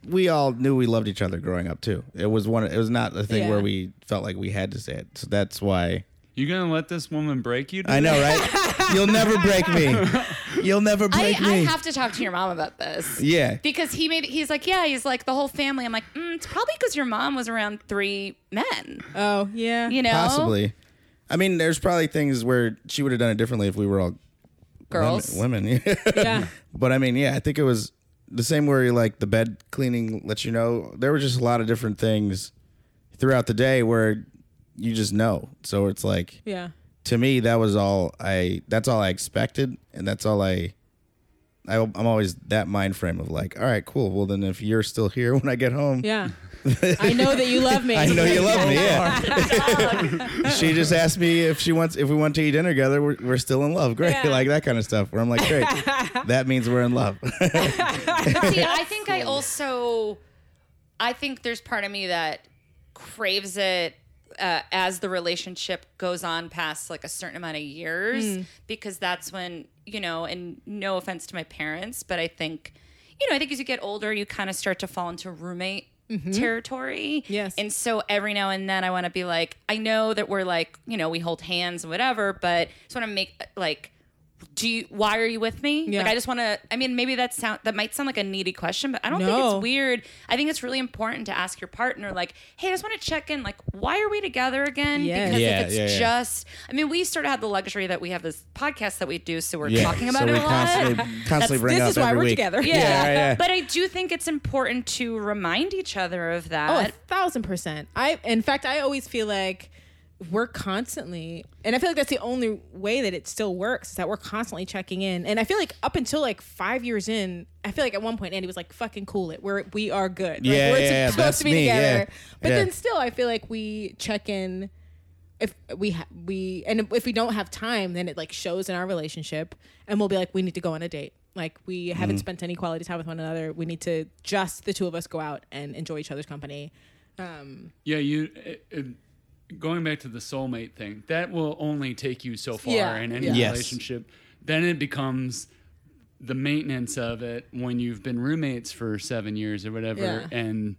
We all knew we loved each other growing up too. It was one. It was not a thing Yeah. where we felt like we had to say it. So that's why. You gonna let this woman break you? I know, right? You'll never break me. You'll never I, break I me. have to talk to your mom about this. yeah. Because he made he's like, yeah, he's like the whole family. I'm like, mm, it's probably because your mom was around three men. oh yeah. You know, Possibly. I mean, there's probably things where she would have done it differently if we were all girls. women. women. *laughs* Yeah. But I mean, yeah, I think it was the same where like the bed cleaning lets you know. There were just a lot of different things throughout the day where you just know. So it's like Yeah. to me that was all I. That's all I expected, and that's all I. I I'm always that mind frame of like, all right, cool. Well, then if you're still here *laughs* when I get home, Yeah. *laughs* I know that you love me. I know you love me. Yeah. *laughs* she just asked me if she wants if we want to eat dinner together. We're, we're still in love. Great, Yeah. like that kind of stuff. Where I'm like, great. that means we're in love. See, I think I also, I think there's part of me that craves it uh, as the relationship goes on past like a certain amount of years, because that's when you know. And no offense to my parents, but I think, you know, I think as you get older, you kind of start to fall into roommate. Mm-hmm. Territory. Yes. And so every now and then I want to be like, I know that we're like, you know, we hold hands and whatever, but I just want to make like do you why are you with me Yeah. like i just want to i mean maybe that sound that might sound like a needy question but i don't think it's weird i think it's really important to ask your partner like hey i just want to check in like why are we together again Yes. because Yeah, if it's yeah, yeah. just i mean we sort of have the luxury that we have this podcast that we do so we're Yeah. talking about so it we a lot constantly, constantly *laughs* bring this up is why we're week. together. yeah, Yeah, yeah. but i do think it's important to remind each other of that Oh, a thousand percent. I, in fact, I always feel like we're constantly, and I feel like that's the only way that it still works is that we're constantly checking in. And I feel like up until like five years in, I feel like at one point Andy was like, "Fucking cool it, we're we are good. Yeah, like, we're yeah, yeah, supposed that's to be me, together." yeah. But Yeah. then still, I feel like we check in. If we ha- we and if we don't have time, then it like shows in our relationship, and we'll be like, we need to go on a date. Like we Mm-hmm. haven't spent any quality time with one another. We need to just the two of us go out and enjoy each other's company. Um, Yeah, you. It, it, going back to the soulmate thing, that will only take you so far Yeah, in any yeah. Yes. relationship. Then it becomes the maintenance of it when you've been roommates for seven years or whatever, Yeah. and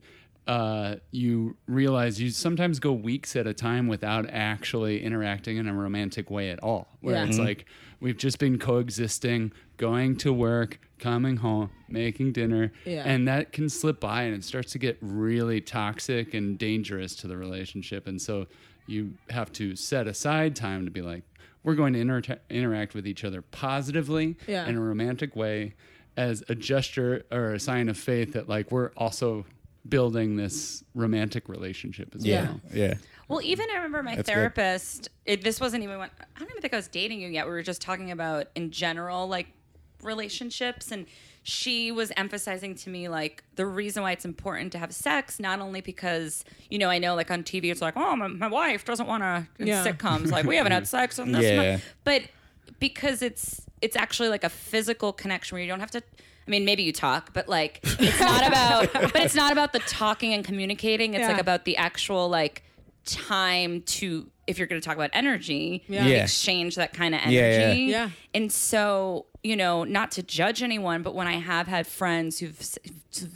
uh, you realize you sometimes go weeks at a time without actually interacting in a romantic way at all. Where it's like we've just been coexisting, going to work, coming home, making dinner, Yeah. and that can slip by and it starts to get really toxic and dangerous to the relationship. And so you have to set aside time to be like, we're going to inter- interact with each other positively Yeah. in a romantic way as a gesture or a sign of faith that like we're also building this romantic relationship as Yeah, well. yeah. Well, even I remember my That's therapist. It, this wasn't even when I don't even think I was dating you yet. We were just talking about in general, like relationships, and she was emphasizing to me like the reason why it's important to have sex, not only because you know I know like on TV it's like oh my, my wife doesn't want to in Yeah. sitcoms like we haven't had sex on this, Yeah. month," but because it's it's actually like a physical connection where you don't have to. I mean, maybe you talk, but like it's not *laughs* about. but it's not about the talking and communicating. It's Yeah. like about the actual like time to if you're going to talk about energy, Yeah. Yeah. exchange that kind of Yeah, energy. yeah. Yeah. And so, you know, not to judge anyone, but when I have had friends who've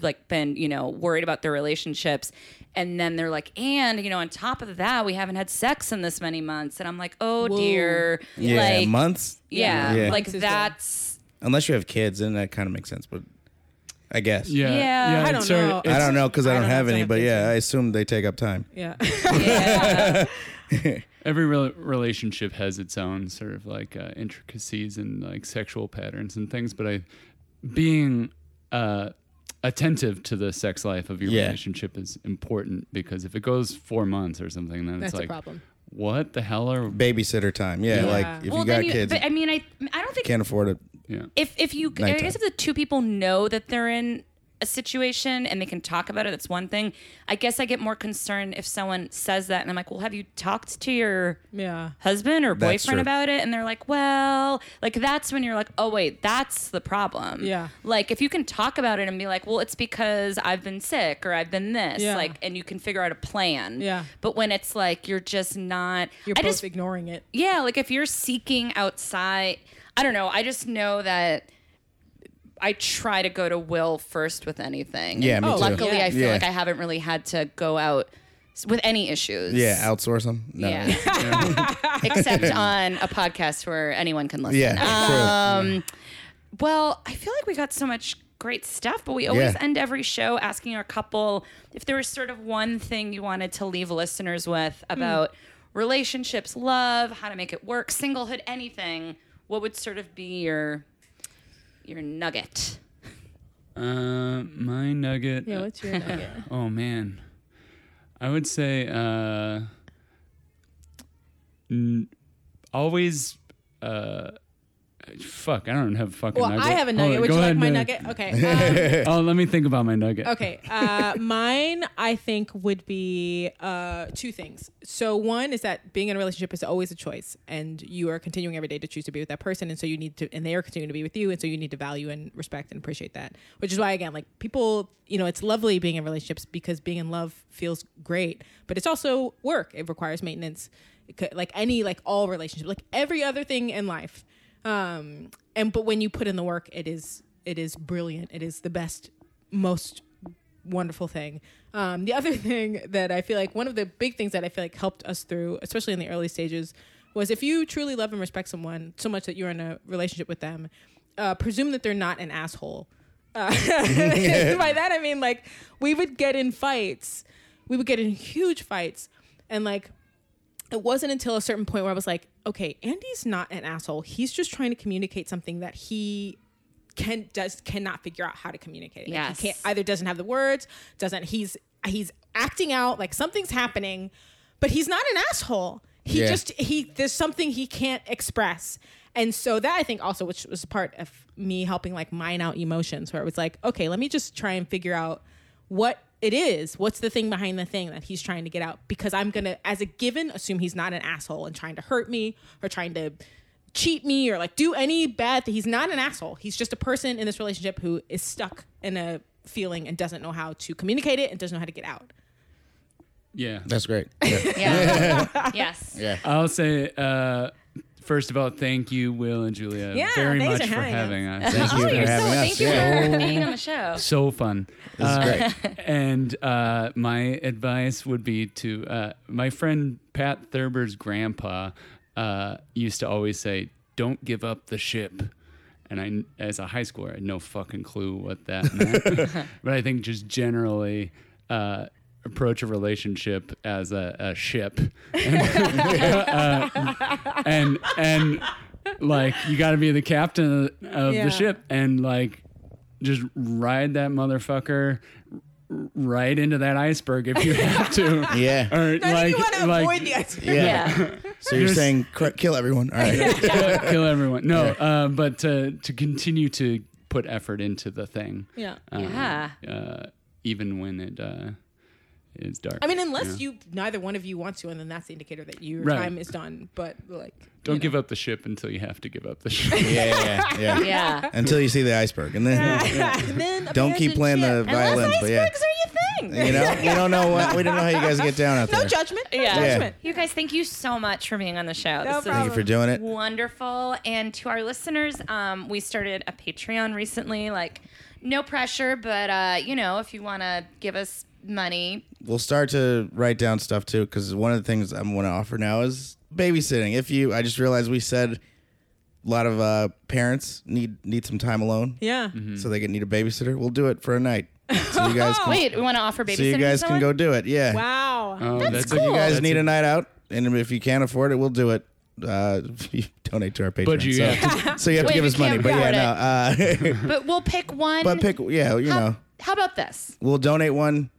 like been, you know, worried about their relationships and then they're like, and, you know, on top of that, we haven't had sex in this many months. And I'm like, oh Whoa. dear. Yeah, like, months. Yeah. Yeah. Like Months that's, Unless you have kids, then that kind of makes sense. But I guess. Yeah, Yeah. I don't sort of- know. I don't know because I, I don't, don't have have any, have but yeah, yeah. I assume they take up time. yeah. yeah. *laughs* *laughs* every rel relationship has its own sort of like uh, intricacies and like sexual patterns and things but i being uh attentive to the sex life of your Yeah. relationship is important because if it goes four months or something then That's it's a like problem. what the hell are Babysitter time. Yeah, Yeah. like if well, you got you, kids, but I mean, I, I don't think can't afford it. yeah if if you I guess if the two people know that they're in a situation and they can talk about it, that's one thing. I guess I get more concerned if someone says that and I'm like, well, have you talked to your Yeah. husband or boyfriend about it? And they're like, well, like that's when you're like, oh wait, that's the problem. Yeah. Like if you can talk about it and be like, well, it's because I've been sick or I've been this, Yeah. like, and you can figure out a plan. Yeah. But when it's like you're just not, You're I both just ignoring it. yeah, like if you're seeking outside, I don't know. I just know that I try to go to Will first with anything. Yeah, And me too. Luckily, Yeah. I feel Yeah. like I haven't really had to go out s- with any issues. Yeah, outsource them. No. Yeah. *laughs* Except on a podcast where anyone can listen. Yeah, true. Um, well, I feel like we got so much great stuff, but we always Yeah. end every show asking our couple if there was sort of one thing you wanted to leave listeners with about relationships, love, how to make it work, singlehood, anything. What would sort of be your your nugget? uh my nugget Yeah, what's your nugget? *laughs* oh man i would say uh n- always uh fuck i don't have a fucking Well, nugget I have a nugget. on, Would you like my nugget? Okay. *laughs* Um, oh let me think about my nugget okay. Uh, *laughs* mine, I think, would be uh, two things. So one is that being in a relationship is always a choice, and you are continuing every day to choose to be with that person, and so you need to, and they are continuing to be with you, and so you need to value and respect and appreciate that. Which is why, again, like people, you know, it's lovely being in relationships because being in love feels great, but it's also work. It requires maintenance, could- like any, like all relationships, like every other thing in life. Um, and but when you put in the work, it is it is brilliant. It is the best, most wonderful thing. Um, the other *laughs* thing that I feel like one of the big things that I feel like helped us through, especially in the early stages, was if you truly love and respect someone so much that you're in a relationship with them, uh, presume that they're not an asshole. *laughs* Uh, *laughs* by that I mean like we would get in fights, we would get in huge fights, and like it wasn't until a certain point where I was like, okay, Andy's not an asshole. He's just trying to communicate something that he can does cannot figure out how to communicate. it. Like, Yes. he can't either doesn't have the words, doesn't he's he's acting out like something's happening, but he's not an asshole. He Yeah. just he there's something he can't express. And so that I think also which was part of me helping like mine out emotions where it was like, okay, let me just try and figure out what it is. What's the thing behind the thing that he's trying to get out? Because I'm gonna, as a given, assume he's not an asshole and trying to hurt me or trying to cheat me or like do any bad thing. He's not an asshole. He's just a person in this relationship who is stuck in a feeling and doesn't know how to communicate it and doesn't know how to get out. Yeah. That's great. *laughs* Yeah. Yeah. yes. yeah. I'll say, uh, first of all, thank you, Will and Julia, Yeah, very thanks much for for having having us. Thank you for you're so, having us. thank you yeah. for being on the show. So fun. This is Uh, great. and uh, my advice would be to uh, my friend Pat Thurber's grandpa uh, used to always say, "Don't give up the ship." And I, as a high schooler, I had no fucking clue what that meant. *laughs* but I think just generally uh, approach a relationship as a, a ship, *laughs* and, uh, and and like you got to be the captain of, of Yeah. the ship, and like just ride that motherfucker right into that iceberg if you have to. *laughs* Yeah. Or Now like, you like avoid the iceberg. Yeah. Yeah. *laughs* So you're Just- saying cr- kill everyone. All right. kill, kill everyone. No, uh, but to to continue to put effort into the thing. Yeah. uh, Yeah. Uh, even when it uh, is dark. I mean, unless you neither one of you wants to, and then that's the indicator that your Right. time is done. But like, don't give up the ship until you have to give up the ship. Yeah, yeah, yeah. Yeah. *laughs* Until you see the iceberg, and then *laughs* and then don't keep playing the abandon ship. violins. But yeah, Icebergs are your thing. you know, *laughs* we don't know what we don't know how you guys get down out No there. judgment. No Yeah. judgment. You guys, thank you so much for being on the show. No this Thank you for doing it. is wonderful. And to our listeners, um, we started a Patreon recently. Like, no pressure, but uh, you know, if you want to give us money, We'll start to write down stuff too, because one of the things I want to offer now is babysitting. If you, I just realized we said a lot of uh, parents need need some time alone, Yeah. so they get need a babysitter. We'll do it for a night, so you guys *laughs* can, wait, we want to offer babysitting. so you to guys can go do it. Yeah. Wow. Oh, That's So if you guys That's need a- a night out, and if you can't afford it, we'll do it. Uh, *laughs* you donate to our Patreon. But you so, have *laughs* so you have Wait, to give us money. But yeah, no. Uh, But we'll pick one. but pick, yeah, you how, know, how about this? we'll donate one.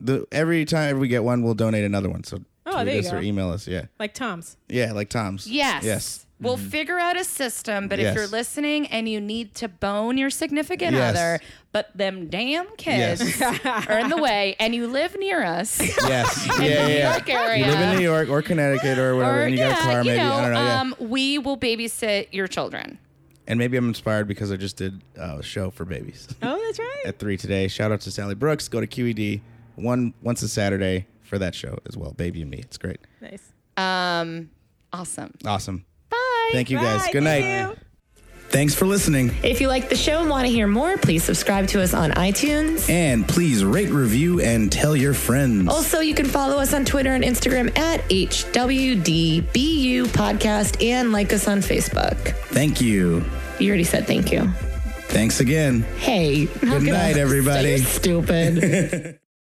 The every time we get one, we'll donate another one. So Oh, tweet there you us or go. email us. Yeah, Like Tom's. yeah, like Tom's. Yes. Yes. We'll figure out a system, but if you're listening and you need to bone your significant Yes. other, but them damn kids Yes. are in the way and you live near us *laughs* Yes. in yeah, the yeah. New yeah. York area. You live in New York or Connecticut or whatever, or, and you yeah, got a car, you maybe. know, I don't know. Yeah. um, we will babysit your children. And maybe I'm inspired because I just did uh, a show for babies Oh, that's right. *laughs* at three today. Shout out to Sally Brooks. Go to QED one once a Saturday for that show as well. Baby and me. It's great. Nice. Um, awesome. Awesome. Bye. Thank you guys. Good thank night. you. Thanks for listening. If you like the show and want to hear more, please subscribe to us on iTunes. And please rate, review, and tell your friends. Also, you can follow us on Twitter and Instagram at HWDBU Podcast and like us on Facebook. Thank you. You already said thank you. Thanks again. Hey. Good night, everybody. stupid. *laughs*